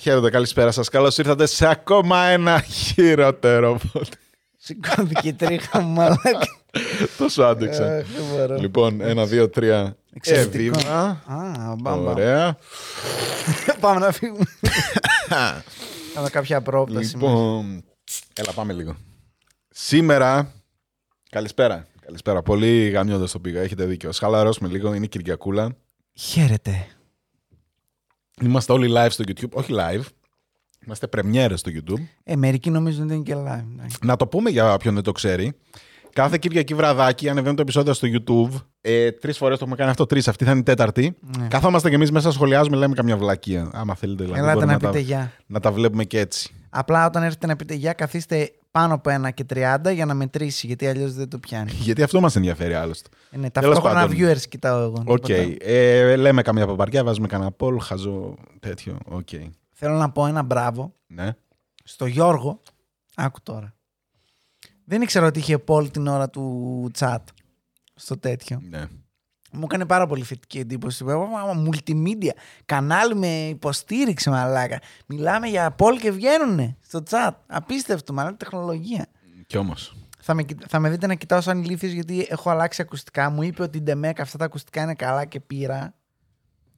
Χαίρετε, καλησπέρα σας. Καλώς ήρθατε σε ακόμα ένα χειρότερο podcast. Σηκώθηκε η τρίχα μου, μαλάκα. Τόσο άντεξα. Αχ, δεν μπορώ. λοιπόν, ένα, δύο, τρία. Εξαιρετικό. Εβήμα. Α, μπαμ, μπαμ. Ωραία. Πάμε να φύγουμε. Κάνω κάποια πρόπταση. λοιπόν, έλα πάμε λίγο. Σήμερα, καλησπέρα. Καλησπέρα. Πολύ γαμιώδες το πήγα. Έχετε δίκιο. Ας χαλαρώσουμε λίγο. Είναι η Κυριακούλα. Χαίρετε. Είμαστε όλοι live στο YouTube. Όχι live. Είμαστε πρεμιέρες στο YouTube. Ε, μερικοί νομίζουν ότι είναι και live. ναι. Να το πούμε για όποιον δεν το ξέρει. Κάθε Κυριακή βραδάκι ανεβαίνουν το επεισόδιο στο YouTube. Ε, Τρεις φορές το έχουμε κάνει αυτό, τρεις. Αυτή θα είναι η τέταρτη. Ναι. Καθόμαστε κι εμείς μέσα, σχολιάζουμε, λέμε καμιά βλακεία. Άμα θέλετε, δηλαδή. Ελάτε μπορούμε να τα, πείτε γεια. να τα βλέπουμε και έτσι. Απλά όταν έρθετε να πείτε γεια, καθίστε πάνω από ένα και 30 για να μετρήσει, γιατί αλλιώς δεν το πιάνει. Γιατί αυτό μας ενδιαφέρει άλλωστε. Ε, ναι, Τέλος ταυτόχρονα πάντων. viewers κοιτάω εγώ. Οκ. τίποτα. Ε, λέμε καμιά παπαριά, βάζουμε κανένα poll, χαζό τέτοιο. Οκ. Θέλω να πω ένα μπράβο Ναι. στο Γιώργο. Άκου τώρα. Δεν ήξερα ότι είχε poll την ώρα του chat στο τέτοιο. ναι. Μου έκανε πάρα πολύ θετική εντύπωση. Μα, μα, μα, Multimedia. Κανάλι με υποστήριξη, μαλάκα. Μιλάμε για poll και βγαίνουνε στο chat. Απίστευτο, μαλάκα τεχνολογία. Κι όμως. Θα με, κοι- θα με δείτε να κοιτάω σαν ηλίθιος γιατί έχω αλλάξει ακουστικά. Μου είπε ότι η Ντεμέκ αυτά τα ακουστικά είναι καλά και πήρα.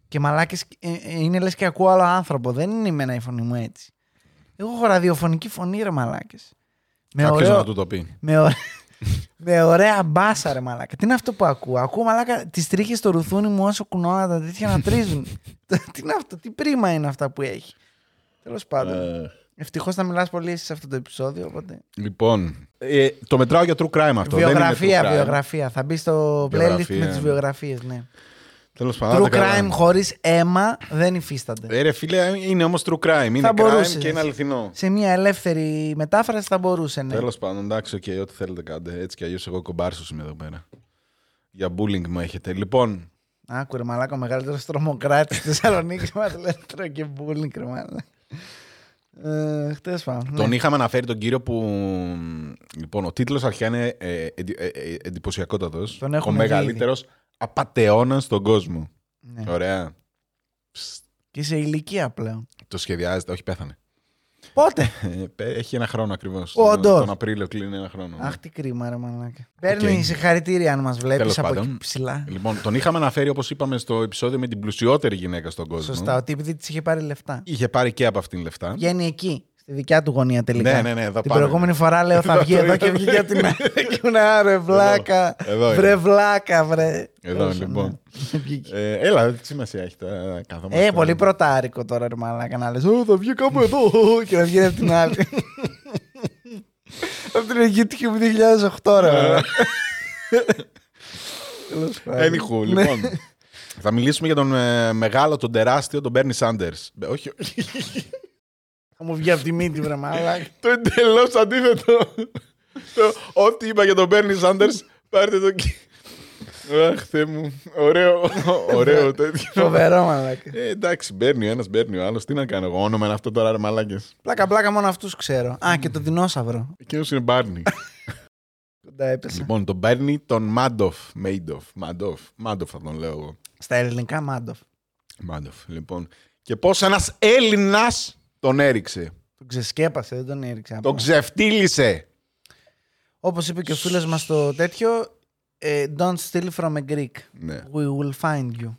Και μαλάκες ε, ε, είναι λες και ακούω άλλο άνθρωπο. Δεν είναι εμένα η φωνή μου έτσι. Εγώ έχω ραδιοφωνική φωνή ρε μαλάκες. Με Κάποιος ωραίο, να του το πει. με, ωραί- με ωραία μπάσα ρε μαλάκα. Τι είναι αυτό που ακούω; Ακούω μαλάκα τις τρίχες στο ρουθούνι μου όσο κουνώνα τα τέτοια να τρίζουν. τι είναι αυτό, τι πρίμα είναι αυτά που έχει; Τέλος πάντων. Ε, Ευτυχώς θα μιλάς πολύ εσύ σε αυτό το επεισόδιο. Οπότε... λοιπόν, ε, το μετράω για true crime αυτό. βιογραφία, δεν είναι true crime. βιογραφία. Θα μπει στο playlist Βιογραφία. με τις βιογραφίες, ναι. Τέλος πάντων. True δεν τα καλά. crime χωρίς αίμα δεν υφίστανται. Ε, ρε φίλε, είναι όμως true crime. Είναι Θα crime μπορούσες. και είναι αληθινό. Σε μια ελεύθερη μετάφραση θα μπορούσε, ναι. Τέλος πάντων, εντάξει, οκ, ό,τι θέλετε κάντε. Έτσι κι αλλιώς εγώ κομπάρσο είμαι εδώ πέρα. Για bullying μου έχετε. Λοιπόν, Άκου ρε μαλάκα, ο μεγαλύτερος τρομοκράτης τη Θεσσαλονίκη μας λέει τρώει και μπούλινγκ, ρε μαλάκα. Ε, Χτες πάμε. ναι. τον είχαμε αναφέρει τον κύριο που. Λοιπόν, ο τίτλος αρχικά είναι ε, εντι, ε, ε, εντυπωσιακότατος. Τον Ο έχουμε μεγαλύτερος απαταιώνα στον κόσμο. Ναι. Ωραία. Και σε ηλικία πλέον. Το σχεδιάζεται, όχι πέθανε. Πότε; Ε, πέ- Έχει ένα χρόνο ακριβώς. Όντως. Τον Απρίλιο κλείνει ένα χρόνο. ναι. Αχ, τι κρίμα, ρε μαλάκα. Παίρνει συγχαρητήρια αν μας βλέπεις Τέλος από πάντων. εκεί ψηλά. Λοιπόν, τον είχαμε αναφέρει όπως είπαμε στο επεισόδιο με την πλουσιότερη γυναίκα στον κόσμο. Σωστά, ότι επειδή της είχε πάρει λεφτά. Είχε πάρει και από αυτήν λεφτά. Βγαίνει εκεί, στη δικιά του γωνία τελικά. Ναι, ναι, ναι, εδώ Την πάμε. προηγούμενη φορά λέω θα Εδώ βγει το εδώ είδα. και βγήκε από την άλλη. Και ήμουν άρε βλάκα. Εδώ είναι. Βρε βλάκα, βρε. Εδώ, Όσο, λοιπόν. ναι. Βγήκε. Ε, έλα, τι σημασία έχει τώρα. καθόμαστε. Ε, πολύ πρωτάρικο τώρα ρε μαλάκα να λες «Ω, θα βγει κάπου εδώ» και να βγει από την άλλη. Από την Αιγύπτικη μου 2008 ρε μαλάκα. Τέλος πάντων. Anywho, Ναι. λοιπόν. θα μιλήσουμε για τον ε, μεγάλο, τον τεράστιο, τον Bernie Sanders. Ε, Όχι, όχι. Θα μου βγει από τη μύτη βρε μαλάκα. το εντελώς αντίθετο. Το Ό,τι είπα για τον Bernie Sanders, πάρτε το εκεί. Αχ, Θεέ μου. Ωραίο, ωραίο τέτοιο. Φοβερό μαλάκα. Ε, εντάξει, μπέρνει ο ένας, μπέρνει ο άλλος. Τι να κάνω εγώ, όνομα είναι αυτό τώρα, ρε μαλάκες. Πλάκα πλάκα μόνο αυτούς ξέρω. Α, και το δεινόσαυρο. Εκείνος είναι Μπάρνι. Κοντά έπεσε. λοιπόν, τον Μπέρνι, τον Μάντοφ. Μέιντοφ. Μάντοφ. Μάντοφ θα τον λέω εγώ. Στα ελληνικά Μάντοφ. Μάντοφ, λοιπόν. Και πώς ένας Έλληνας τον έριξε. Τον ξεσκέπασε, δεν τον έριξε. Τον ξεφτύλισε. Όπως είπε και ο φίλος μας το τέτοιο, ε, don't steal from a Greek. Ναι. We will find you.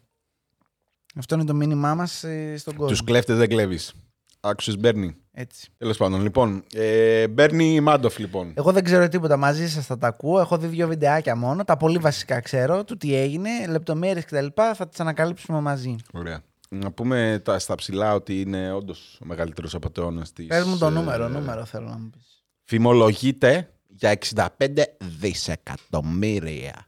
Αυτό είναι το μήνυμά μας ε, στον κόσμο. Τους κλέφτες δεν κλέβεις. Άκουσε Μπέρνι. Έτσι. Τέλος πάντων, λοιπόν. Ε, Μπέρνι Μάντοφ, λοιπόν. Εγώ δεν ξέρω τίποτα μαζί σας, θα τα ακούω. Έχω δει δύο βιντεάκια μόνο. Τα πολύ βασικά ξέρω, του τι έγινε, λεπτομέρειες κτλ. Θα τις ανακαλύψουμε μαζί. Ωραία. Να πούμε τα, στα ψηλά ότι είναι όντως ο μεγαλύτερος απαταιώνα της. Πες μου το νούμερο, νούμερο θέλω να μου πεις. Φημολογείται για 65 δισεκατομμύρια.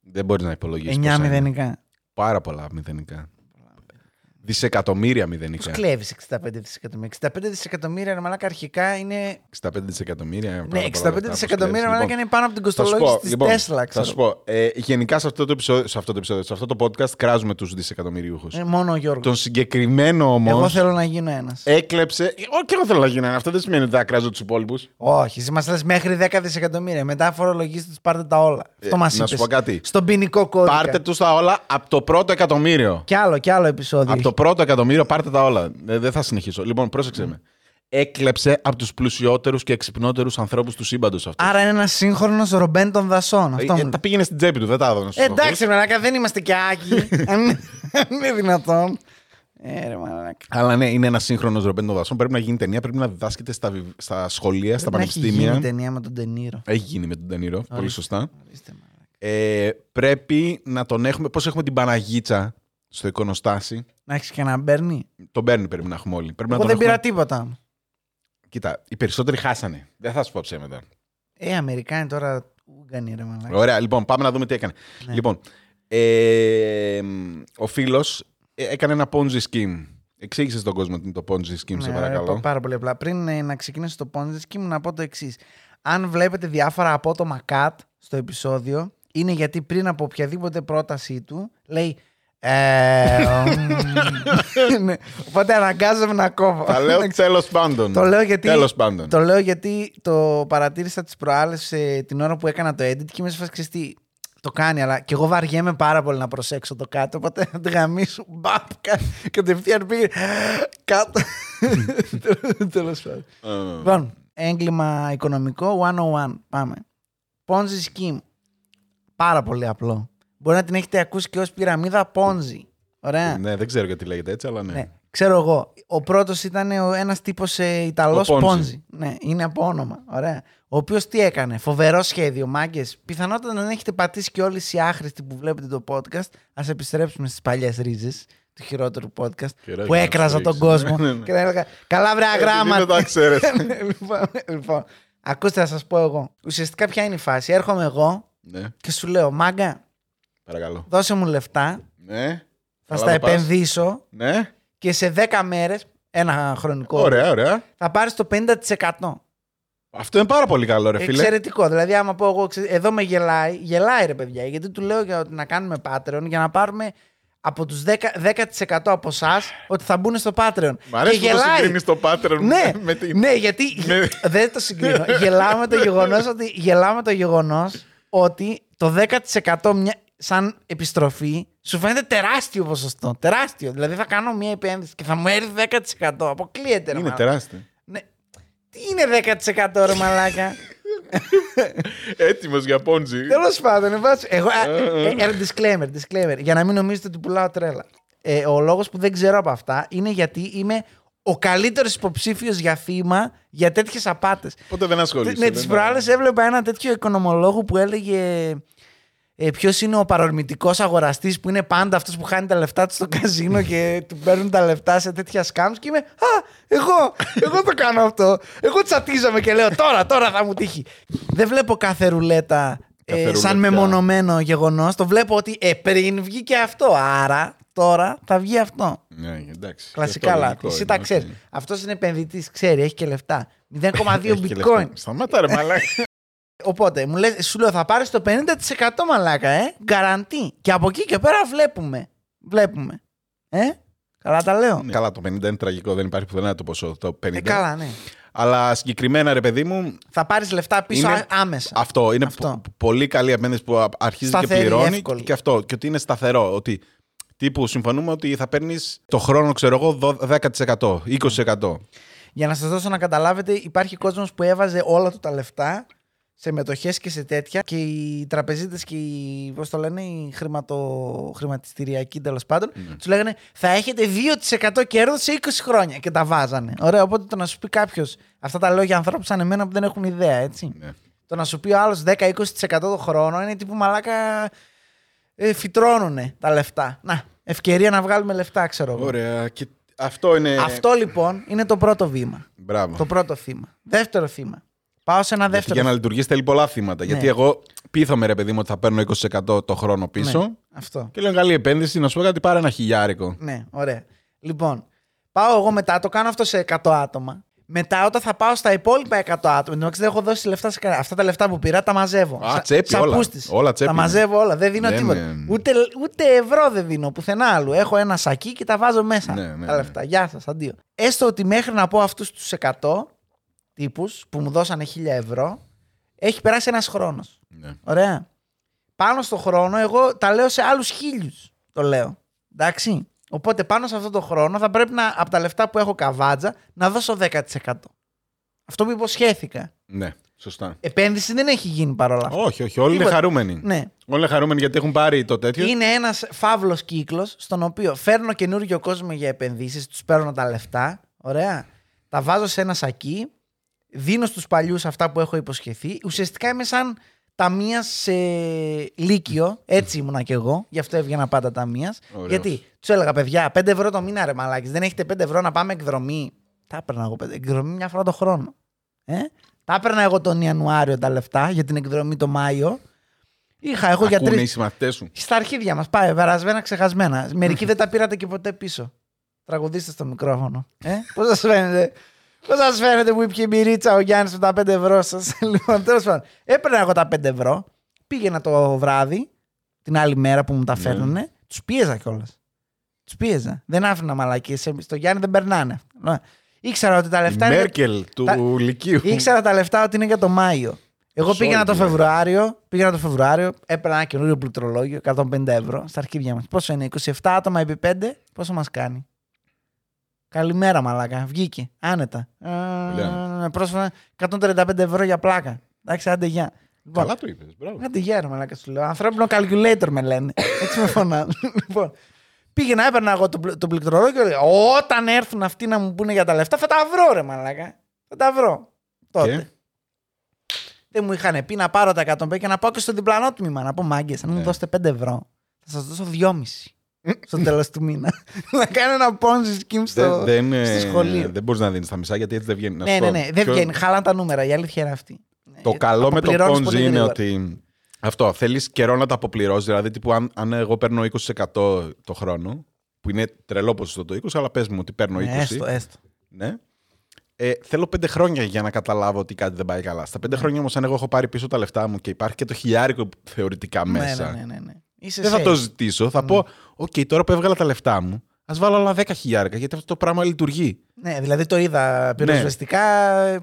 Δεν μπορείς να υπολογίσεις. 9 μηδενικά. Πάρα πολλά μηδενικά. Δισεκατομμύρια μηδενικά. Πώς κλέβεις 65 δισεκατομμύρια. 65 δισεκατομμύρια, ρε μαλάκα, αρχικά είναι... 65 δισεκατομμύρια. Ναι, πάρα 65 πολλά λεφτά, δισεκατομμύρια, όπως μαλάκα, κλέβεις. είναι πάνω από την Θα σου πω, κοστολόγηση της λοιπόν, Τέσλα, Θα ξέρω. σου πω, ε, γενικά σε αυτό, το επεισόδιο, σε αυτό το επεισόδιο, σε αυτό το podcast κράζουμε τους δισεκατομμυρίουχους. Ε, μόνο ο Γιώργος. Τον συγκεκριμένο όμως Εγώ θέλω να γίνω ένας. έκλεψε... Όχι και εγώ θέλω να γίνω ένας. Αυτό δεν σημαίνει ότι θα κράζω τους υπόλοιπους. Όχι, εσύ μας λες μέχρι 10 δισεκατομμύρια. Μετά φορολογήστε τους, πάρτε τα όλα. Αυτό μας Ε, να είπες. σου πω κάτι. Στον ποινικό κώδικα. Πάρτε τους τα όλα από το πρώτο εκατομμύριο. Κι άλλο, κι άλλο επεισόδιο. Από το έχει πρώτο εκατομμύριο πάρτε τα όλα. Ε, δεν θα συνεχίσω. Λοιπόν, πρόσεξε με. Έκλεψε από τους πλουσιότερους και εξυπνότερους ανθρώπους του σύμπαντος αυτός. Άρα είναι ένας σύγχρονος ρομπέν των δασών. Αυτό Ε, μου τα πήγαινε στην τσέπη του, δεν τα έδωνε στους Εντάξει, μαλάκα, δεν είμαστε και άκοι. Αν είναι- αν είναι δυνατόν. Ε, ρε, μαλάκα. Αλλά ναι, είναι ένας σύγχρονος ρομπέν των δασών. Πρέπει να γίνει ταινία, πρέπει να διδάσκεται στα, βιβ- στα σχολεία, στα Πρέπει να έχει πανεπιστήμια. γίνει ταινία με τον Τενήρο. Έχει γίνει με τον Τενήρο, πολύ σωστά. Ορίστε, μαλάκα. Ε, πρέπει να τον έχουμε. Πώς έχουμε την Παναγίτσα; Στο εικονοστάσι. Να έχεις και να παίρνει. Τον παίρνει πρέπει να έχουμε όλοι. Πρέπει Εγώ να δεν τον πήρα έχουμε... τίποτα. Κοίτα, οι περισσότεροι χάσανε. Δεν θα σου πω ψέματα. Ε, Αμερικάνοι τώρα Ούγγανοι ρε μαλάκα. Ωραία, λοιπόν, πάμε να δούμε τι έκανε. Ναι. Λοιπόν, ε, ο φίλος έκανε ένα Ponzi scheme. Εξήγησες στον κόσμο τι είναι το Ponzi scheme, σε Ναι, παρακαλώ. πα- Πάρα πολύ απλά. Πριν ε, να ξεκινήσω το Ponzi Scheme, να πω το εξής. Αν βλέπετε διάφορα απότομα cut στο επεισόδιο, είναι γιατί πριν από οποιαδήποτε πρότασή του λέει. Ε, μ, ναι. Οπότε αναγκάζομαι να κόβω. Τα λέω τέλος πάντων. Το λέω γιατί, Τέλος πάντων. το λέω γιατί το παρατήρησα τις προάλλες ε, την ώρα που έκανα το edit και είμαι σε φάση ξέρεις τι, το κάνει, αλλά και εγώ βαριέμαι πάρα πολύ να προσέξω το κάτω. Οπότε να τη γαμίσω, μπαπ, κα- κατευθείαν πήγε κάτω. Τέλος πάντων. Ε, Λοιπόν, έγκλημα οικονομικό 101. Πάμε. Ponzi scheme. Πάρα πολύ απλό. Μπορεί να την έχετε ακούσει και ως πυραμίδα Ponzi. Ωραία. ναι, δεν ξέρω γιατί λέγεται έτσι, αλλά ναι. Ναι. Ξέρω εγώ. Ο πρώτος ήταν ένας τύπος ε, Ιταλός Ο Ponzi. Πόνζι. Ναι, είναι από όνομα. Ωραία. Ο οποίος τι έκανε; Φοβερό σχέδιο, μάγκες. Πιθανότατα να έχετε πατήσει και όλοι οι άχρηστοι που βλέπετε το podcast. Α επιστρέψουμε στις παλιές ρίζες του χειρότερου podcast. Χειρότερες που έκραζα τον ρίζες. κόσμο. Ναι, ναι. και να έλεγα Καλά, βρε Επειδή αγράμματα. δεν τα ξέρεις. Ναι, λοιπόν, λοιπόν, ακούστε, θα σας πω εγώ. Ουσιαστικά, ποια είναι η φάση. Έρχομαι εγώ ναι, και σου λέω Μάγκα, παρακαλώ. δώσε μου λεφτά. Ναι. Θα Καλά στα το πας. επενδύσω Ναι. και σε 10 μέρες, ένα χρονικό Ωραία, ωραία. θα πάρεις το 50%. Αυτό είναι πάρα πολύ καλό, ρε φίλε. Εξαιρετικό. Δηλαδή, άμα πω εγώ, ξε- εδώ με γελάει, γελάει ρε παιδιά. Γιατί του λέω για, ότι να κάνουμε Patreon για να πάρουμε από τους 10%, 10% από εσάς ότι θα μπουν στο Patreon. Μ' αρέσει και που το γελάει. συγκρίνεις το pattern ναι, με την... ναι, γιατί με- δεν το συγκρίνω. γελάμε το γεγονός ότι, γελάμε το γεγονός ότι το 10% μια, σαν επιστροφή σου φαίνεται τεράστιο ποσοστό. Τεράστιο. Δηλαδή θα κάνω μια επένδυση και θα μου έρθει 10%. Αποκλείεται. ρε Είναι μαλάκα. τεράστιο. Ναι. Τι είναι 10% ρε μαλάκα; Έτοιμος για πόντζι. Τέλος πάντων, εν πάση- εγώ. α, ε, Ένα disclaimer, disclaimer. Για να μην νομίζετε ότι πουλάω τρέλα. Ε, ο λόγος που δεν ξέρω από αυτά είναι γιατί είμαι ο καλύτερος υποψήφιος για θύμα για τέτοιες απάτες. Οπότε δεν ασχολείσαι. Ναι, δεν- τι προάλλε έβλεπα ένα τέτοιο οικονομολόγο που έλεγε. Ε, Ποιος είναι ο παρορμητικός αγοραστής που είναι πάντα αυτός που χάνει τα λεφτά του στο καζίνο και του παίρνουν τα λεφτά σε τέτοια σκάμς. Και είμαι, Α, εγώ, εγώ το κάνω αυτό. Εγώ τσατίζομαι και λέω τώρα, τώρα θα μου τύχει. Δεν βλέπω κάθε ρουλέτα ε, Κάθε σαν ρουλετιά. μεμονωμένο γεγονός. Το βλέπω ότι ε, πριν βγήκε αυτό. Άρα τώρα θα βγει αυτό. Ναι, εντάξει. Κλασικά Αυτό λάθη. λογικό Εσύ είναι, τα οκ. ξέρει. Αυτός είναι επενδυτής, ξέρει, έχει και λεφτά. 0,2 Έχει και bitcoin. λεφτά. Σταμάτα ρε μαλάκα. Οπότε μου λες, σου λέω θα πάρεις το 50% μαλάκα, ε. Γκαραντί. Και από εκεί και πέρα βλέπουμε. Βλέπουμε. Ε. Καλά τα λέω. Ναι. Καλά, το 50 είναι τραγικό, δεν υπάρχει πουθενά το ποσό. Το 50. Ε, καλά, ναι. Αλλά συγκεκριμένα, ρε παιδί μου, Θα πάρεις λεφτά πίσω Είναι- α- άμεσα. αυτό είναι Αυτό. πο- πολύ καλή επένδυση που α- αρχίζει Σταθερή, και πληρώνει. εύκολη. Και αυτό. Και ότι είναι σταθερό. Ότι τύπου συμφωνούμε ότι θα παίρνεις το χρόνο, ξέρω εγώ, δω- 10%, 20%. Για να σας δώσω να καταλάβετε, υπάρχει κόσμος που έβαζε όλα του τα λεφτά σε μετοχές και σε τέτοια και οι τραπεζίτες και οι, πώς το λένε, οι χρηματο, χρηματιστηριακοί τέλος πάντων, Ναι. τους λέγανε θα έχετε 2% κέρδος σε 20 χρόνια και τα βάζανε. Ωραία, οπότε το να σου πει κάποιος, αυτά τα λέω για ανθρώπους σαν εμένα που δεν έχουν ιδέα, έτσι. Ναι. Το να σου πει ο άλλος 10-20% το χρόνο είναι τύπου μαλάκα. Ε, φυτρώνουνε τα λεφτά. Να, ευκαιρία να βγάλουμε λεφτά, ξέρω εγώ. Ωραία. Και αυτό είναι. Αυτό λοιπόν είναι το πρώτο βήμα. Μπράβο. Το πρώτο θύμα. Δεύτερο θύμα. Πάω σε ένα Γιατί δεύτερο. για να λειτουργήσει θέλει πολλά θύματα. Ναι. Γιατί εγώ πείθομαι, ρε παιδί μου, ότι θα παίρνω 20% το χρόνο πίσω. Ναι, αυτό. Και λέω καλή επένδυση, να σου πω κάτι, πάρε ένα χιλιάρικο. Ναι, ωραία. Λοιπόν, πάω εγώ μετά, το κάνω αυτό σε 100 άτομα. Μετά, όταν θα πάω στα υπόλοιπα 100 άτομα, εντάξει, δεν έχω δώσει λεφτά σε κανένα. Αυτά τα λεφτά που πήρα τα μαζεύω. Α, τσέπη, όλα. σαπούστης. Όλα τσέπη Τα είναι. μαζεύω όλα. Δεν δίνω Ναι, τίποτα. ναι. Ούτε, ούτε ευρώ δεν δίνω πουθενά άλλου. Έχω ένα σακί και τα βάζω μέσα. Ναι, ναι, τα ναι. λεφτά. Γεια σας, αντίο. Έστω ότι μέχρι να πω αυτούς τους 100 τύπους που μου δώσανε 1000 ευρώ, έχει περάσει ένας χρόνος. Ναι. Ωραία. Πάνω στο χρόνο, εγώ τα λέω σε άλλους χίλιους. Το λέω. Εντάξει. Οπότε πάνω σε αυτό το χρόνο θα πρέπει να, από τα λεφτά που έχω καβάτζα να δώσω 10%. Αυτό που υποσχέθηκα. Ναι, σωστά. Επένδυση δεν έχει γίνει παρόλα αυτά. Όχι, όχι. Όλοι είναι Τίποτα. χαρούμενοι. Ναι. Όλοι είναι χαρούμενοι γιατί έχουν πάρει το τέτοιο. Είναι ένας φαύλος κύκλος στον οποίο φέρνω καινούργιο κόσμο για επενδύσεις, τους παίρνω τα λεφτά. Ωραία. Τα βάζω σε ένα σακί, δίνω στους παλιούς αυτά που έχω υποσχεθεί. Ουσιαστικά είμαι σαν ταμεία σε λύκειο. Έτσι ήμουνα κι εγώ. Γι' αυτό έβγαινα πάντα ταμείας. Ωραίος. Γιατί τους έλεγα, παιδιά, 5 ευρώ το μήνα ρε μαλάκι. Δεν έχετε 5 ευρώ να πάμε εκδρομή. Τα έπαιρνα εγώ 5 εκδρομή μια φορά το χρόνο. Ε; Τα έπαιρνα εγώ τον Ιανουάριο τα λεφτά για την εκδρομή το Μάιο. Είχα εγώ για Ακούνε τρει. οι συμμαθητές σου. Στα αρχίδια μας πάει, περασμένα, ξεχασμένα. Μερικοί δεν τα πήρατε και ποτέ πίσω. Τραγουδίστε στο μικρόφωνο. Ε; Πώς σας φαίνεται; Πώς σας φαίνεται που ήπια η μπυρίτσα ο Γιάννης με τα 5 ευρώ σας; λοιπόν, τέλος πάντων. Έπαιρνα εγώ τα 5 ευρώ, πήγαινα το βράδυ, την άλλη μέρα που μου τα φέρνουνε, τους πίεζα κιόλας. Τους πίεζα. Δεν άφηνα μαλακίες. Στο Γιάννη δεν περνάνε. Ήξερα ότι τα Η λεφτά είναι. Μέρκελ του τα- Λυκείου. Ήξερα τα λεφτά ότι είναι για το Μάιο. Εγώ Sorry, πήγαινα το τι Φεβρουάριο, πήγαινα το Φεβρουάριο, έπαιρνα ένα καινούριο πληκτρολόγιο, 150 ευρώ, στα αρχίδια μας. Πόσο είναι, 27 άτομα επί 5, πόσο μας κάνει; Καλημέρα, μαλάκα. Βγήκε. Άνετα. Ε, πρόσφατα 135 ευρώ για πλάκα. Εντάξει, άντε γεια. Λοιπόν, Καλά το είπες. Μπράβο. Άντε γεια, ρε μαλάκα σου λέω. Ανθρώπινο calculator με λένε. Έτσι με φωνάζουν. λοιπόν, πήγαινα, έπαιρνα εγώ το, πλ- το πληκτρολόγιο και λέω, Όταν έρθουν αυτοί να μου πούνε για τα λεφτά, θα τα βρω, ρε μαλάκα. Θα τα βρω. Τότε. Και; Δεν μου είχαν πει να πάρω τα 105 και να πάω και στο διπλανό τμήμα. Να πω μάγκες, αν μου Ναι. δώσετε 5 ευρώ, θα σας δώσω 2,5 στο τέλος του μήνα. να κάνω ένα ponzi scheme στο, Δεν, δεν, στο ε, σχολείο. δεν μπορείς να δίνεις τα μισά γιατί έτσι δεν βγαίνει. Να ναι, σου ναι, πω. ναι. Δεν Ποιο- βγαίνει. Χάλαν τα νούμερα. Η αλήθεια είναι αυτή. Το Ε, καλό με το αποπληρώνεις Ponzi πολύ είναι γρήγορα. ότι. Αυτό, θέλεις καιρό να το αποπληρώσεις. Δηλαδή, τύπου, αν, αν εγώ παίρνω 20% το χρόνο, που είναι τρελό ποσοστό το 20, αλλά πες μου ότι παίρνω 20. Ναι, έστω, έστω. Ναι. Ε, θέλω πέντε χρόνια για να καταλάβω ότι κάτι δεν πάει καλά. Στα πέντε χρόνια όμως, αν εγώ έχω πάρει πίσω τα λεφτά μου και υπάρχει και το χιλιάρικο θεωρητικά μέσα, Ναι, ναι, ναι, ναι. Είσαι δεν θα safe. το ζητήσω. Θα πω, OK, τώρα που έβγαλα τα λεφτά μου, ας βάλω άλλα 10 χιλιάρικα γιατί αυτό το πράγμα λειτουργεί. Ναι, δηλαδή το είδα πυροσβεστικά,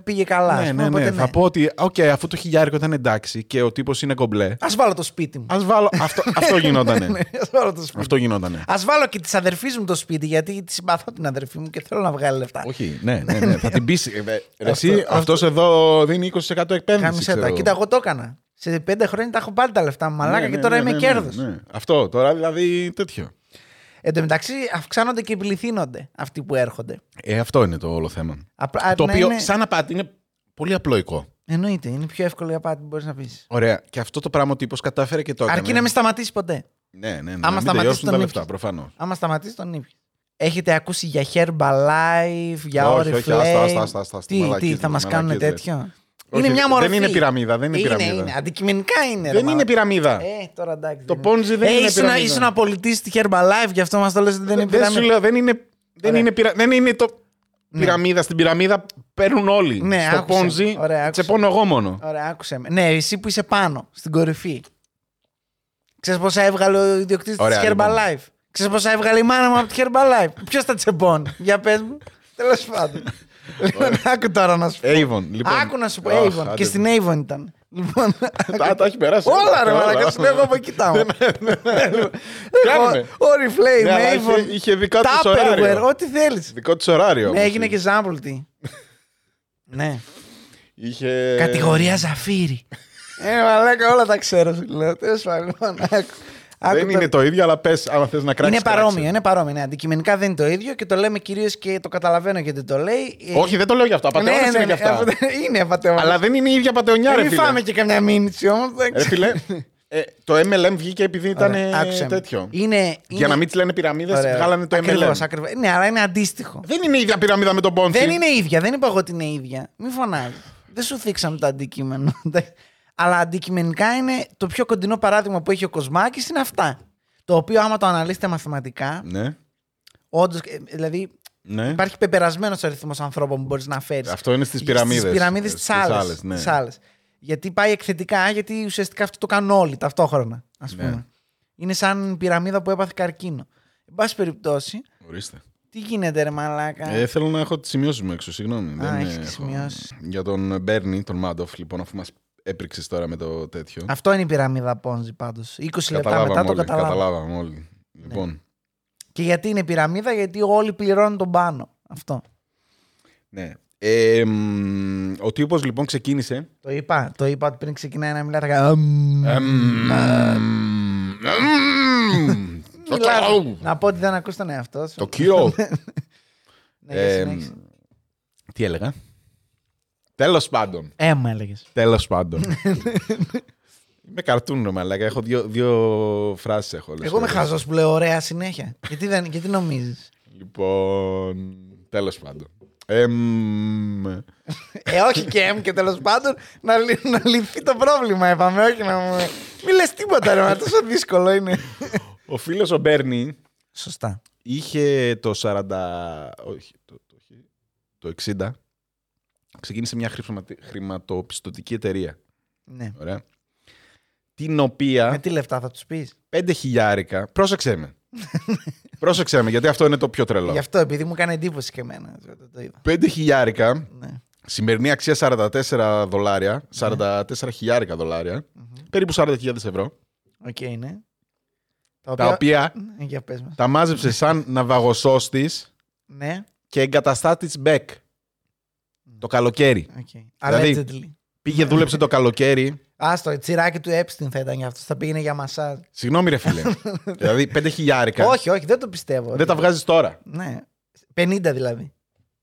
πήγε καλά. ας ναι, πούμε, ναι, οπότε ναι. Θα πω ότι, OK, αφού το χιλιάρικο ήταν εντάξει και ο τύπος είναι κομπλέ, Ας βάλω το σπίτι μου. ας βάλω. αυτό, αυτό γινότανε. Ναι, ας βάλω το σπίτι. αυτό γινότανε. Ας βάλω και τη αδερφή μου το σπίτι, γιατί τη συμπαθώ την αδερφή μου και θέλω να βγάλει λεφτά. Όχι, ναι, ναι, ναι. θα την πει. Εσύ, Αυτό- αυτό εδώ δίνει 20% εκπαίδευση. Κάμισε τα. ξέρω. Κοίτα, εγώ το έκανα. Σε πέντε χρόνια τα έχω πάρει τα λεφτά μου, μαλάκα, Ναι, και ναι, τώρα ναι, είμαι ναι, κέρδος. ναι, ναι. Αυτό τώρα δηλαδή τέτοιο. Εν τω μεταξύ, αυξάνονται και πληθύνονται αυτοί που έρχονται. Ε, αυτό είναι το όλο θέμα. Απλά, το να οποίο, είναι- σαν απάτη, είναι πολύ απλοϊκό. Εννοείται, είναι η πιο εύκολη απάτη που μπορείς να πεις. Ωραία. Και αυτό το πράγμα ο τύπος κατάφερε και το έκανε. Αρκεί να μην σταματήσει ποτέ. Ναι, ναι, ναι. Άμα να μην σταματήσει τελειώσουν τον τα ήπιο. λεφτά, προφανώς. Άμα σταματήσει τον ήπιο. Έχετε ακούσει για Herbalife, για Όχι, όχι, Oriflame. άστα, άστα, άστα, άστα, Τι, μαλακίες τι, λες, θα μας κάνουν μαλακίες λες. τέτοιο; Όχι, είναι μια δεν μορφή. είναι πυραμίδα, δεν είναι πυραμίδα. Είναι, αντικειμενικά είναι. Δεν ρε, είναι πυραμίδα. Ε, τώρα εντάξει. Το δεν είναι. Ponzi δεν ε, είναι ήσουν, πυραμίδα. ήσουν πολιτή στη Herbalife, γι' αυτό μας το λες ότι δεν είναι Δεν σου πυραμίδα. λέω, δεν είναι, δεν Ωραία. είναι, πυρα... δεν είναι το πυραμίδα. Στην πυραμίδα παίρνουν όλοι. Ναι, Στο άκουσε. Ponzi Ωραία, άκουσε. τσεπώνω εγώ μόνο. Ωραία, άκουσε με. Ναι, εσύ που είσαι πάνω, στην κορυφή. Ξέρεις πόσα έβγαλε ο ιδιοκτήτης της Ωραία, λοιπόν. Herbalife; Ξέρεις πόσα έβγαλε η μάνα μου από τη Herbalife; Ποιος τα τσεπώνει; Για πες μου. Τέλος πάντων. Λοιπόν, άκου τώρα να σου πω. Avon, λοιπόν. Άκου να σου πω, Αχ, Avon. άντε. Και στην Avon ήταν. Λοιπόν, Τα, τα έχει περάσει. όλα ρε Όλα. μαλάκα, σου λέω εγώ από εκεί τα έχω. Κάνουμε. Oriflame, Ναι, αλλά Avon, είχε- είχε δικό της Tupperware, ωράριο. ό,τι θέλεις. Δικό της ωράριο. Ναι, όμως. έγινε και Ζάμπολτη. Ναι. Είχε... Κατηγορία Ζαφύρι. Ε, μαλάκα, όλα τα ξέρω, σου λέω. Τέλος πάντων, λοιπόν, άκου. Άκου Δεν το- είναι το ίδιο, αλλά πες, άμα θες να κράξεις. Είναι παρόμοιο, είναι παρόμοιο. Ναι. Αντικειμενικά δεν είναι το ίδιο και το λέμε κυρίως και το καταλαβαίνω γιατί το λέει. Ε, Όχι, δεν το λέω για αυτό. Απαταιώνε ναι, είναι ναι, για αυτά. ναι, είναι απαταιώνα. Αλλά δεν είναι η ίδια πατεωνιά, ρε Μην φίλε. φάμε και καμιά μήνυση όμως. Ρε φίλε, ε, το MLM βγήκε επειδή ήταν ε, Άκουσε με. τέτοιο. Είναι, Για να μην τις λένε πυραμίδες, βγάλανε το ακριβώς, MLM. Ακριβώς. Ναι, αλλά είναι αντίστοιχο. Δεν είναι η ίδια πυραμίδα με τον Ponzi. Δεν είναι ίδια, δεν είπα εγώ ότι είναι ίδια. Μην φωνάζει. Δεν σου θίξαμε το αντικείμενο. Αλλά αντικειμενικά είναι το πιο κοντινό παράδειγμα που έχει ο Κοσμάκης είναι αυτά. Το οποίο άμα το αναλύσετε μαθηματικά, Ναι, όντως. Δηλαδή ναι. υπάρχει πεπερασμένος αριθμός ανθρώπων που μπορείς να φέρεις. Αυτό είναι στις πυραμίδες. Στις πυραμίδες τι άλλες. Ναι. Γιατί πάει εκθετικά, γιατί ουσιαστικά αυτό το κάνουν όλοι ταυτόχρονα. Α Ναι. πούμε. Είναι σαν πυραμίδα που έπαθε καρκίνο. Εν πάση περιπτώσει, Ορίστε. τι γίνεται, ρε Μαλάκα; Ε, θέλω να έχω τις σημειώσεις μου έξω, συγγνώμη. Α, Δεν, έχεις ε, τις έχω- σημειώσεις. Για τον Μπέρνι, τον Μάντοφ, λοιπόν, αφού μας έπριξε τώρα με το τέτοιο. Αυτό είναι η πυραμίδα Πόνζη πάντως. 20 λεπτά Καταλάβαμε μετά το όλοι, καταλάβαμε. Καταλάβαμε όλοι. Λοιπόν, Και γιατί είναι πυραμίδα, γιατί όλοι πληρώνουν τον πάνω. Αυτό. Ναι. Ε, μ, ο τύπος λοιπόν ξεκίνησε. Το είπα, το είπα ότι πριν ξεκινάει να μιλάτε. κα- Αμ, Εμ, εμ, Το μιλάς. κύριο. Να πω ότι δεν ακούς τον εαυτό σου. Το κύριο. Ναι, για Ε, συνέχισε. Τι έλεγα; Τέλος πάντων. Έμα έλεγες. Τέλος πάντων. Είμαι καρτούν, ρε μαλάκα. Έχω δύο, δύο φράσεις έχω. όλες Εγώ είμαι φορές. χαζός που λέω ωραία συνέχεια. γιατί, δεν, γιατί νομίζεις; Λοιπόν, τέλος πάντων. Εμ, ε, όχι και εμ και τέλος πάντων να, λυ- να λυθεί το πρόβλημα. Είπαμε, όχι να μου. Μην λες τίποτα, ρε, μα τόσο δύσκολο είναι. ο φίλος ο Μπέρνι Σωστά. είχε το 40... Όχι, το, το, το 60. Ξεκίνησε μια χρηματι- χρηματοπιστωτική εταιρεία. Ναι. Ωραία. Την οποία Με τι λεφτά θα τους πεις; πέντε χιλιάρικα. Πρόσεξε με. Πρόσεξε με, γιατί αυτό είναι το πιο τρελό. Γι' αυτό, επειδή μου κάνει εντύπωση και εμένα. Το, το είδα. Πέντε χιλιάρικα, Ναι. σημερινή αξία 44 δολάρια, 44 χιλιάρικα δολάρια, περίπου 40.000 ευρώ, Οκ, ναι. τα οποία Ναι, για πες μας. τα μάζεψες σαν ναυαγοσώστης Ναι, και εγκαταστάτης μπεκ. Το καλοκαίρι. οκ. Δηλαδή- Allegedly. Πήγε, δούλεψε το καλοκαίρι. Άστο, η τσιράκι του Epstein θα ήταν γι' αυτό. Θα πήγαινε για μασάζ. Συγγνώμη, ρε φίλε. δηλαδή, πέντε χιλιάρικα. Όχι, όχι, δεν το πιστεύω. Δεν τα βγάζεις τώρα. Ναι. 50 δηλαδή.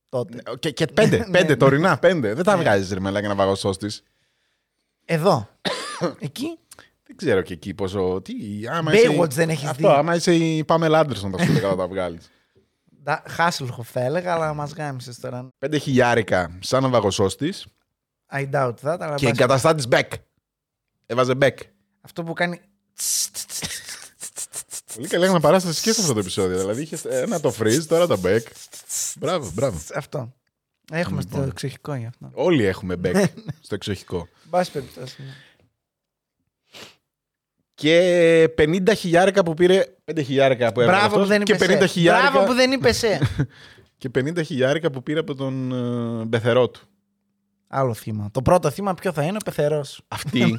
Τότε. Και, και πέντε, Ναι, πέντε ναι. τωρινά, πέντε. Δεν τα Ναι. βγάζεις, ρε μαλάκα, ναυαγοσώστης. Εδώ. Εκεί. Δεν ξέρω και εκεί πόσο. Τι, άμα Baywatch είσαι, δεν έχεις Αυτό, δει. άμα είσαι η Πάμελ Άντερσον, θα σου έλεγα να τα βγάλεις. Χάσλχοφ θα έλεγα, αλλά μας γάμισες τώρα. Πέντε χιλιάρικα σαν ναυαγοσώστης I doubt that. Αλλά και πας- εγκαταστάτης Μπέκ. Έβαζε Μπέκ. Αυτό που κάνει. Πολύ καλή έκανα παράσταση και σε αυτό το επεισόδιο. Δηλαδή είχε ένα το freeze, τώρα το Μπέκ. Μπράβο, μπράβο. Αυτό. Έχουμε στο Λοιπόν. εξοχικό γι' αυτό. Όλοι έχουμε Μπέκ στο εξοχικό. Μπας περιπτώσει. ναι. Και 50 χιλιάρικα που πήρε. 5 χιλιάρικα που έβαλε Μπράβο που αυτός δεν και είπε 50 σε. χιλιάρικα. Μπράβο που δεν είπε σε. Και 50 χιλιάρικα που πήρε από τον ε, πεθερό του. Άλλο θύμα. Το πρώτο θύμα ποιο θα είναι, ο πεθερό. Αυτοί που,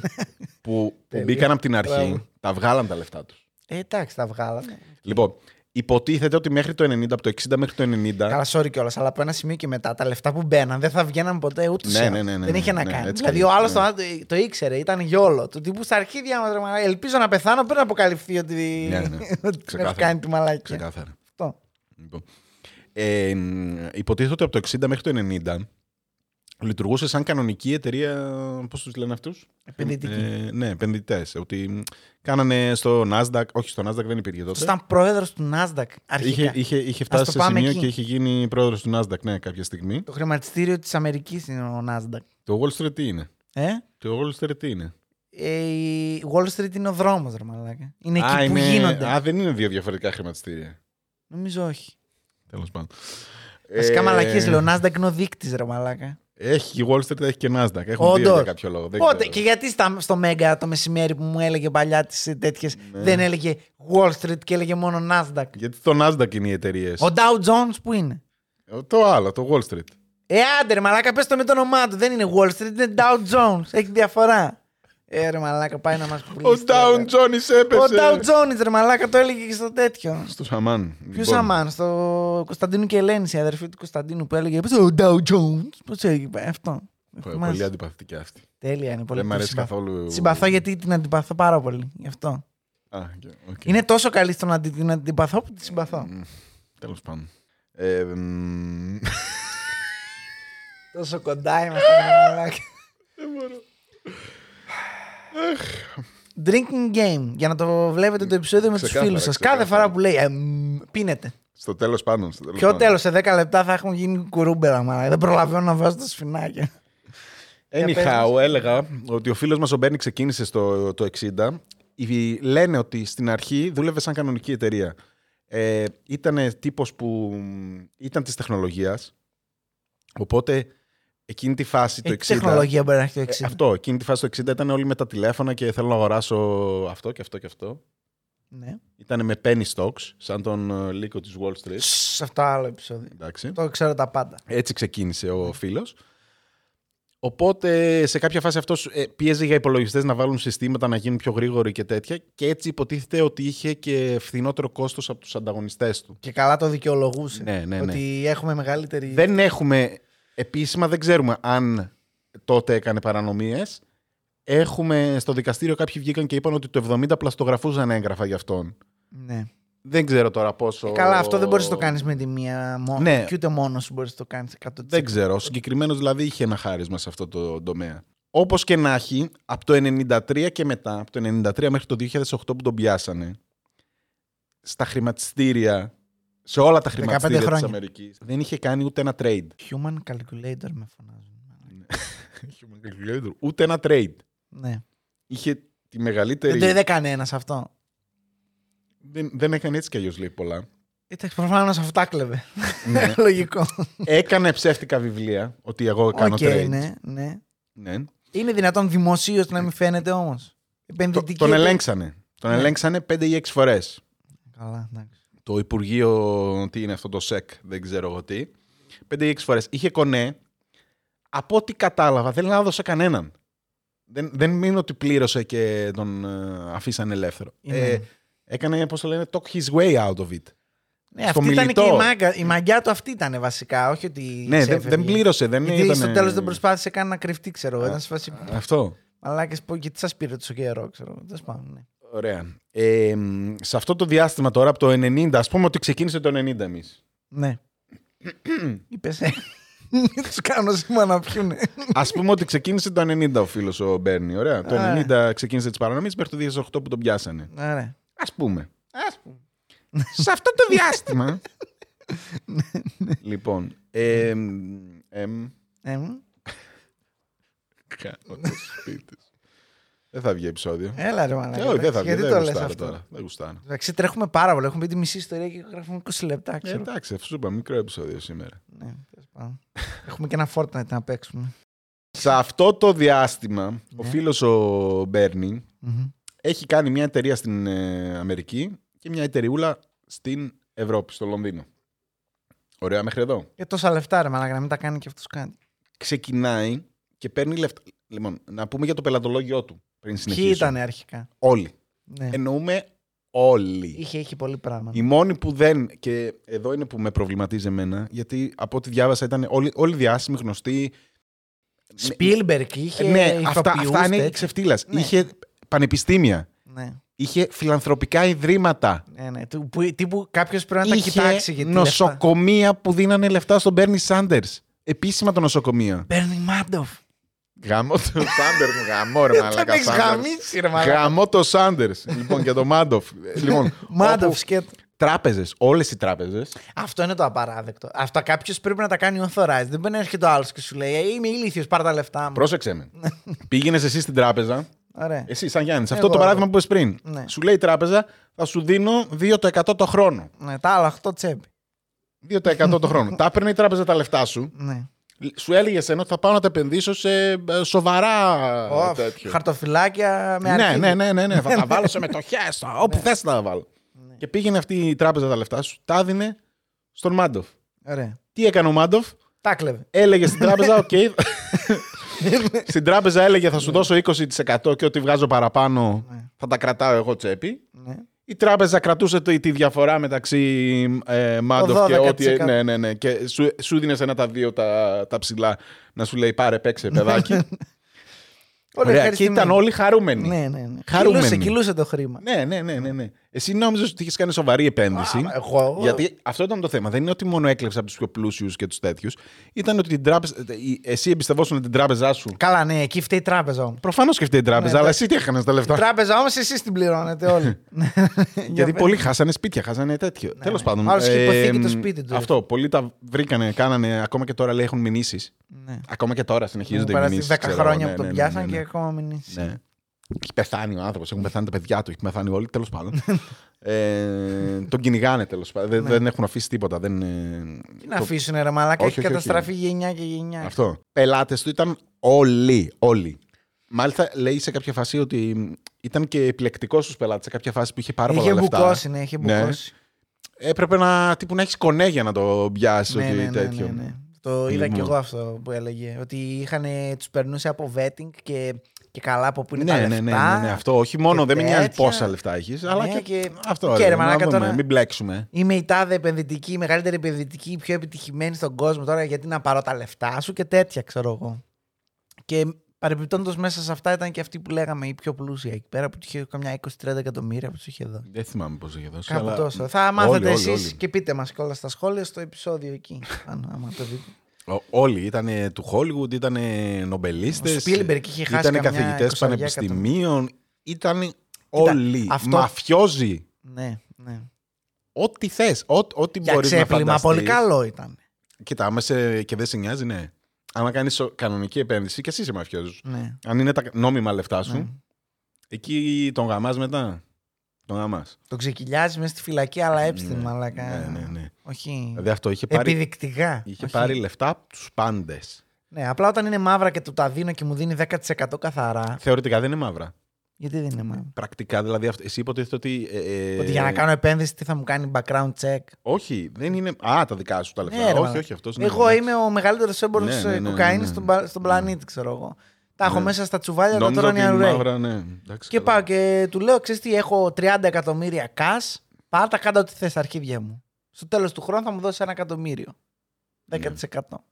που Τέλεια. μπήκαν από την αρχή, Μπράβο. τα βγάλαν τα λεφτά τους. Ε, εντάξει, τα βγάλανε. Λοιπόν, υποτίθεται ότι μέχρι το 90, από το 60 μέχρι το 90. Καλά, sorry κιόλας, αλλά από ένα σημείο και μετά τα λεφτά που μπαίναν δεν θα βγαίναν ποτέ ούτε Ναι, ναι, ναι, ναι, Δεν είχε ναι, να ναι, κάνει. έτσι δηλαδή κι ο αλλιώς, άλλος ναι. το, το ήξερε, ήταν γιόλο. Του τύπου στα αρχίδια μα, ρε μαλάκα, Ελπίζω να πεθάνω πριν αποκαλυφθεί ότι. Ναι, ναι. ότι Ξεκάθαρα. έχω κάνει τη μαλάκια. Ξεκάθαρα. Αυτό. Λοιπόν. Ε, μ, υποτίθεται ότι από το 60 μέχρι το 90 λειτουργούσε σαν κανονική εταιρεία. Πώς τους λένε αυτούς, Επενδυτική. ε, Ναι, επενδυτές. Ότι μ, κάνανε στο Nasdaq. Όχι, στο Nasdaq δεν υπήρχε τότε. Ήταν πρόεδρος του Nasdaq αρχικά. Είχε, είχε, είχε το φτάσει σε πάμε σημείο εκεί. και είχε γίνει πρόεδρος του Nasdaq, ναι, κάποια στιγμή. Το χρηματιστήριο της Αμερικής είναι ο Nasdaq. Το Wall Street τι είναι; Ε; Το Wall Street τι είναι; Ε, η Wall Street είναι ο δρόμος, ρε μαλάκα. Είναι εκεί Α, που είναι... γίνονται. Α, δεν είναι δύο διαφορετικά χρηματιστήρια. Νομίζω όχι. Τέλος πάντων. Βασικά Ε, μαλακίε λέω. Ο Nasdaq είναι ο δείκτης, ρε μαλάκα. Έχει η Wall Street, έχει και Nasdaq. Έχουν Όντως. δύο για κάποιο λόγο. Δεν Πότε ξέρω. και γιατί στα, στο Μέγκα το μεσημέρι που μου έλεγε παλιά τις τέτοιες Ναι. δεν έλεγε Wall Street και έλεγε μόνο Nasdaq. Γιατί το Nasdaq είναι οι εταιρείες. Ο Dow Jones που είναι. Το άλλο, το Wall Street. Ε, άντε ρε μαλάκα, πες το με το όνομά του. Δεν είναι Wall Street, είναι Dow Jones. Έχει διαφορά. Ε, ρε μαλάκα, πάει να μας Ο πουλήσει. Down τώρα. Jones έπεσε. Ο Dow Jones, ρε μαλάκα, το έλεγε και στο τέτοιο. Στο Σαμάν. Ποιο Λοιπόν, Σαμάν, στο Κωνσταντίνου και Ελένη, η αδερφή του Κωνσταντίνου που έλεγε Πώς ο Dow Jones. Πώς έλεγε αυτό. πο- Θυμάσαι. Πολύ αντιπαθητική αυτή. Τέλεια είναι πολύ. Δεν μ' αρέσει συμπαθώ. καθόλου. Συμπαθώ γιατί την αντιπαθώ πάρα πολύ. Γι' αυτό. Α, και- οκ. Είναι τόσο καλή στο να την- την αντιπαθώ που τη συμπαθώ. Τέλος πάντων. Ε, μ, Τόσο κοντά είμαστε. ρε μαλάκα. Drinking game. Για να το βλέπετε το επεισόδιο με τους Ξεκάθαρα, φίλους σας. Κάθε ξεκάθαρα. φορά που λέει. «Εμ, πίνετε. Στο τέλος πάντων. στο τέλος Ποιο πάντων. τέλος, σε 10 λεπτά θα έχουν γίνει κουρούμπερα. Μα δεν προλαβαίνω να βάζω τα σφινάκια. Για πες Anyhow, έλεγα ότι ο φίλος μας ο Μπέρνι ξεκίνησε στο το 60. Οι- Λένε ότι στην αρχή δούλευε σαν κανονική εταιρεία. Ε, ήταν τύπος που μ, ήταν της τεχνολογίας. Οπότε εκείνη τη φάση το Ε, 60... τι τεχνολογία μπορεί να έχει το Ε, 60. αυτό, εκείνη τη φάση το 60 ήταν όλοι με τα τηλέφωνα και θέλω να αγοράσω αυτό και αυτό και αυτό. Ναι. Ήταν με penny stocks, σαν τον ε, λύκο της Wall Street. Σε αυτό άλλο επεισόδιο. Εντάξει. Το ξέρω τα πάντα. Έτσι ξεκίνησε ο φίλος. Οπότε σε κάποια φάση αυτός πίεζε για υπολογιστές να βάλουν συστήματα να γίνουν πιο γρήγοροι και τέτοια. Και έτσι υποτίθεται ότι είχε και φθηνότερο κόστος από τους ανταγωνιστές του. Και καλά το δικαιολογούσε. Ναι, ναι, ναι. Ότι έχουμε μεγαλύτερη. Δεν έχουμε επίσημα, δεν ξέρουμε αν τότε έκανε παρανομίες. Έχουμε στο δικαστήριο κάποιοι βγήκαν και είπαν ότι το 70 πλαστογραφούσαν έγγραφα για αυτόν. Ναι. Δεν ξέρω τώρα πόσο. Ε, καλά, αυτό δεν μπορείς να το κάνεις με τη μία μόνο. Ναι. Και ούτε μόνος σου μπορείς να το κάνεις 100%. Δεν ξέρω. Ο συγκεκριμένος δηλαδή είχε ένα χάρισμα σε αυτό το τομέα. Όπως και να έχει, από το 93 και μετά, από το 93 μέχρι το 2008 που τον πιάσανε, στα χρηματιστήρια, σε όλα τα 15 χρηματιστήρια της χρόνια. Αμερικής, δεν είχε κάνει ούτε ένα trade. Human calculator με φωνάζουν. Human calculator. ούτε ένα trade. Ναι. Είχε τη μεγαλύτερη. Δεν το είδε κανένας αυτό. δεν, δεν έκανε έτσι κι αλλιώς λέει πολλά. Εντάξει, προφανώς αυτό τα κλέβε. Ναι. Λογικό. έκανε ψεύτικα βιβλία ότι εγώ κάνω Ok, trade. ναι, ναι. Ναι. Είναι δυνατόν δημοσίως να μην φαίνεται όμως; Το- Επενδυτική. τον ελέγξανε. Τον Ναι. ελέγξανε 5 ή 6 φορές. Καλά, εντάξει. Το Υπουργείο, τι είναι αυτό το ΣΕΚ, δεν ξέρω εγώ τι. 5 ή 6 φορές. Είχε κονέ. Από ό,τι κατάλαβα, δεν έδωσε κανέναν. Δεν, δεν είναι ότι πλήρωσε και τον ε, αφήσαν ελεύθερο. Είναι. Ε, έκανε, πώς το λένε, talk his way out of it. Ναι, στο αυτή ήταν και η, μιλητό. μάγκα, η μαγιά του αυτή ήταν βασικά, όχι ότι. Ναι, δεν, ξέφευγε. δεν πλήρωσε. Δεν Γιατί ήταν, στο τέλος δεν προσπάθησε καν να κρυφτεί, ξέρω εγώ. Α, Ήταν σε φάση. Αυτό. Μαλάκες, πω, γιατί σας πήρε τόσο καιρό, ξέρω εγώ. Τέλος πάντων, ναι. Ωραία. Ε, μ, σε αυτό το διάστημα τώρα, από το 90, ας πούμε ότι ξεκίνησε το 90 εμείς. Ναι. Είπες. Τους κάνω σήμα να πιούνε. Ας πούμε ότι ξεκίνησε το 90 ο φίλος ο Μπέρνι, ωραία. Το Ωραία. 90 ξεκίνησε τις παρανομίες μέχρι το 2008 που τον πιάσανε. Ωραία. Ας πούμε. Ας πούμε. σε αυτό το διάστημα... λοιπόν, ε, μ, εμ, Ε, μ. κάνω το σπίτι σου. Δεν θα βγει επεισόδιο. Έλα ρε Ε, μαλάκα. όχι, δεν θα εντάξει, βγει. Γιατί Δεν το λες γουστάρω αυτό; τώρα. Δεν γουστάρω. Εντάξει, τρέχουμε πάρα πολύ. Έχουμε πει τη μισή ιστορία και γράφουμε 20 λεπτά. Ε, Ξέρω. εντάξει, αυτό σου είπα, μικρό επεισόδιο σήμερα. Ναι, τέλος πάντων. Έχουμε και ένα Fortnite να παίξουμε. Σε αυτό το διάστημα, ο Ναι. φίλος ο Μπέρνι Μμμ. έχει κάνει μια εταιρεία στην ε, Αμερική και μια εταιρεούλα στην Ευρώπη, στο Λονδίνο. Ωραία μέχρι εδώ. Και τόσα λεφτά ρε μαλάκα να μην τα κάνει και αυτός κάτι. Ξεκινάει και παίρνει λεφτά. Λοιπόν, να πούμε για το πελατολόγιο του πριν Ποιοι συνεχίσουμε. ήταν αρχικά; Όλοι. Ναι. Εννοούμε όλοι. Είχε, είχε πολύ πράγμα. Οι μόνοι που δεν. Και εδώ είναι που με προβληματίζει εμένα, γιατί από ό,τι διάβασα ήταν όλοι, όλοι διάσημοι, γνωστοί. Σπίλμπερκ είχε. ναι, αυτά, ηθοποιούς, αυτά είναι τέτοια. ξεφτύλας. Ναι. Είχε πανεπιστήμια. Ναι, Είχε φιλανθρωπικά ιδρύματα. ναι, ναι. Του- Που, τύπου κάποιος πρέπει να τα είχε κοιτάξει. Γιατί νοσοκομεία που δίνανε λεφτά στον Μπέρνι Σάντερ. Επίσημα το νοσοκομείο. Μπέρνι Μάντοφ. Γαμώ το Σάντερ μου, γαμώ ρε Τον μαλάκα έχεις Σάντερς. γαμίσει ρε μαλάκα. Γαμώ το Σάντερ. λοιπόν, και το Μάντοφ. λοιπόν, Μάντοφ σκέτο. Τράπεζες, όλες οι τράπεζες. Αυτό είναι το απαράδεκτο. Αυτά κάποιος πρέπει να τα κάνει authorized. Δεν μπορεί να έρχεται ο άλλος και σου λέει «Ε, Είμαι ηλίθιος, πάρ τα λεφτά μου. Πρόσεξε με. Πήγαινες εσύ στην τράπεζα. Ωραία. Εσύ, σαν Γιάννης. Αυτό Εγώ, το παράδειγμα εγώ. που είπες πριν. Ναι. Σου λέει η τράπεζα, θα σου δίνω 2% το χρόνο. Ναι, τα άλλα 8 τσέπη. 2% το χρόνο. τα έπαιρνε η τράπεζα τα λεφτά σου. Ναι. Σου έλεγες εσένα ότι θα πάω να τα επενδύσω σε ε, σοβαρά Ω, τέτοιο. Χαρτοφυλάκια με ναι, αρχίδι. ναι, ναι, ναι, ναι. θα τα βάλω σε μετοχές. όπου θες να τα βάλω. Ναι. Και πήγαινε αυτή η τράπεζα τα λεφτά σου, τα έδινε στον Μάντοφ. Ωραία. Τι έκανε ο Μάντοφ, Τα κλέβε. έλεγε στην τράπεζα, οκ. στην τράπεζα έλεγε θα σου δώσω 20% και ό,τι βγάζω παραπάνω Ναι. θα τα κρατάω εγώ τσέπη. Ναι. Η τράπεζα κρατούσε το- τη διαφορά μεταξύ ε, Μάντοφ και 12%. ό,τι. Ναι, ναι, ναι. Και σου, σου δίνει ένα τα δύο τα, τα ψηλά να σου λέει πάρε παίξε παιδάκι. Όλοι Ωραία, και ευχαριστημένοι. ήταν όλοι χαρούμενοι. Ναι, ναι, ναι. Χαρούμενοι. Κυλούσε, κυλούσε το χρήμα. Ναι, ναι, ναι, ναι, ναι. Εσύ νόμιζες ότι είχες κάνει σοβαρή επένδυση. Α, εγώ- Γιατί αυτό ήταν το θέμα. Δεν είναι ότι μόνο έκλεψε από τους πιο πλούσιους και τους τέτοιους. Ήταν ότι την τράπεζα, η- εσύ εμπιστευόσουν την τράπεζά σου. Καλά, ναι, εκεί φταίει η τράπεζα όμως. Προφανώς και αυτή η τράπεζα, Ναι, αλλά εντάξει. εσύ τι έκανε τα Η λεφτά. τράπεζα όμως εσείς την πληρώνετε όλοι. Γιατί πολλοί χάσανε σπίτια, χάσανε τέτοιο. Τέλος ναι. πάντων. Άλλος είχε υποθήκη εμ, το σπίτι του. Αυτό. Πολλοί τα βρήκανε, κάνανε, ακόμα και τώρα λέει έχουν μηνύσεις. ναι. Ακόμα και τώρα συνεχίζονται οι Πέρασε μηνύσει. 10 χρόνια που τον πιάσαν και ακόμα μην είσαι. Ναι. Έχει πεθάνει ο άνθρωπος, έχουν πεθάνει τα παιδιά του, έχει πεθάνει όλοι, τέλος πάντων. ε, τον κυνηγάνε τέλος πάντων. Δεν, Ναι. δεν έχουν αφήσει τίποτα. Δεν, ε, Τι να το- αφήσουν ρε μαλάκα, Όχι, έχει όχι, όχι. καταστραφεί γενιά και γενιά. Αυτό. Πελάτες του ήταν όλοι. Όλοι. Μάλιστα λέει σε κάποια φάση ότι ήταν και επιλεκτικός στους πελάτες. Σε κάποια φάση που είχε πάρα Είχε πολλά λεφτά. μπουκώσει, ναι, είχε Ναι. μπουκώσει. Έπρεπε να, τύπου, να έχεις κονέ για να το πιάσεις. Ναι, ότι ναι, ναι, τέτοιο. ναι, ναι. Το είδα Λοιπόν. και εγώ αυτό που έλεγε. Ότι είχαν, τους περνούσε από vetting και, και καλά από πού είναι Ναι, τα ναι, λεφτά. ναι, ναι, ναι, αυτό. Όχι μόνο και δεν με νοιάζει τέτοια. πόσα λεφτά έχεις, αλλά Ναι, και, και- αυτό. και ρε, ρε, να μαλάκα, δούμε, τώρα- μην μπλέξουμε. Είμαι η τάδε επενδυτική, η μεγαλύτερη επενδυτική, η πιο επιτυχημένη στον κόσμο τώρα γιατί να πάρω τα λεφτά σου και τέτοια, ξέρω εγώ. Και παρεμπιπτόντως μέσα σε αυτά ήταν και αυτή που λέγαμε η πιο πλούσια εκεί πέρα που του είχε καμιά 20-30 εκατομμύρια που τους είχε δώσει. Δεν θυμάμαι πόσο είχε δώσει. Κάπου αλλά... τόσο. Θα μάθετε όλοι, εσείς όλοι, όλοι. και πείτε μας κιόλας στα σχόλια στο επεισόδιο εκεί. αν, άμα το δείτε. Ο- Όλοι ήταν του Hollywood, ήταν νομπελίστες. Ο Spielberg είχε χάσει Ήταν καμιά καθηγητές 20 πανεπιστημίων. Ήταν όλοι. αυτό- Μαφιόζοι. Ναι, ναι. Ό,τι θες. Ό,τι Για μπορείς να ξέπλυμα φανταστείς. πολύ καλό ήταν. Κοίτα, άμα σε, και δεν σε νοιάζει, ναι. Άμα κάνεις κανονική επένδυση και εσύ είσαι μαφιόζος. Ναι. Αν είναι τα νόμιμα λεφτά σου, Ναι. εκεί τον γαμάς μετά. Τον γαμά. Το ξεκυλιάζει μέσα στη φυλακή, αλλά έψtin, Ναι, μαλάκα. ναι, ναι, ναι. Όχι. Δηλαδή αυτό είχε πάρει, Επιδεικτικά. είχε Όχι. πάρει λεφτά από τους πάντες. Ναι, απλά όταν είναι μαύρα και του τα δίνω και μου δίνει 10% καθαρά. Θεωρητικά δεν είναι μαύρα. Γιατί δεν είναι μαύρα; Πρακτικά δηλαδή, αυτό- εσύ υποτίθεται ότι. ε, ε, Ότι για να κάνω επένδυση τι θα μου κάνει background check; Όχι, δεν είναι. Α, τα δικά σου τα λεφτά. Ναι, ρε, όχι, μαλάκα. όχι, αυτός. Εγώ είμαι ο μεγαλύτερος έμπορος Ναι, ναι, ναι, ναι, κοκαίνης ναι. στον, πα- στον πλανήτη, ξέρω εγώ. Τα έχω Ναι. μέσα στα τσουβάλια, τα Νόμιζα τρώνε ότι οι είναι αρουραίοι. μαύρα, ναι. Εντάξει, Και καλά. πάω και του λέω, ξέρεις τι, έχω 30 εκατομμύρια cash. Πάρτα κάτω ό,τι θες στα αρχίδια μου. Στο τέλος του χρόνου θα μου δώσεις ένα εκατομμύριο. 10%.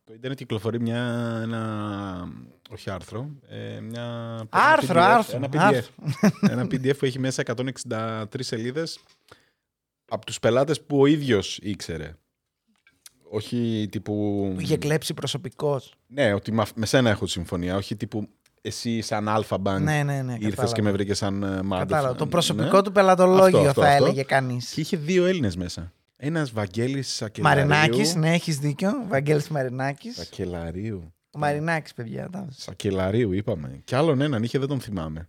Το Ιντερνετ κυκλοφορεί μια, ένα, όχι άρθρο, ε, μια, Άρθρο, ένα PDF, άρθρο, Ένα PDF, άρθρο. ένα PDF που έχει μέσα 163 σελίδες από τους πελάτες που ο ίδιος ήξερε. Όχι τύπου... Που είχε κλέψει προσωπικό. Ναι, ότι μα- με σένα έχω συμφωνία. Όχι τύπου εσύ σαν Alpha Bank Ναι, ναι, ναι. ήρθες κατάλαβα. και με βρήκες σαν ε, Madoff. Κατάλαβα. Το Ναι. προσωπικό του πελατολόγιο Αυτό, αυτό, θα αυτό. έλεγε κανείς. Και είχε δύο Έλληνες μέσα. Ένας Βαγγέλης Σακελαρίου. Μαρινάκης, ναι, έχεις δίκιο. Βαγγέλης Μαρινάκης. Σακελαρίου. Ο Μαρινάκης, παιδιά. τα έδωσε. Σακελαρίου είπαμε. Κι άλλον έναν είχε, δεν τον θυμάμαι.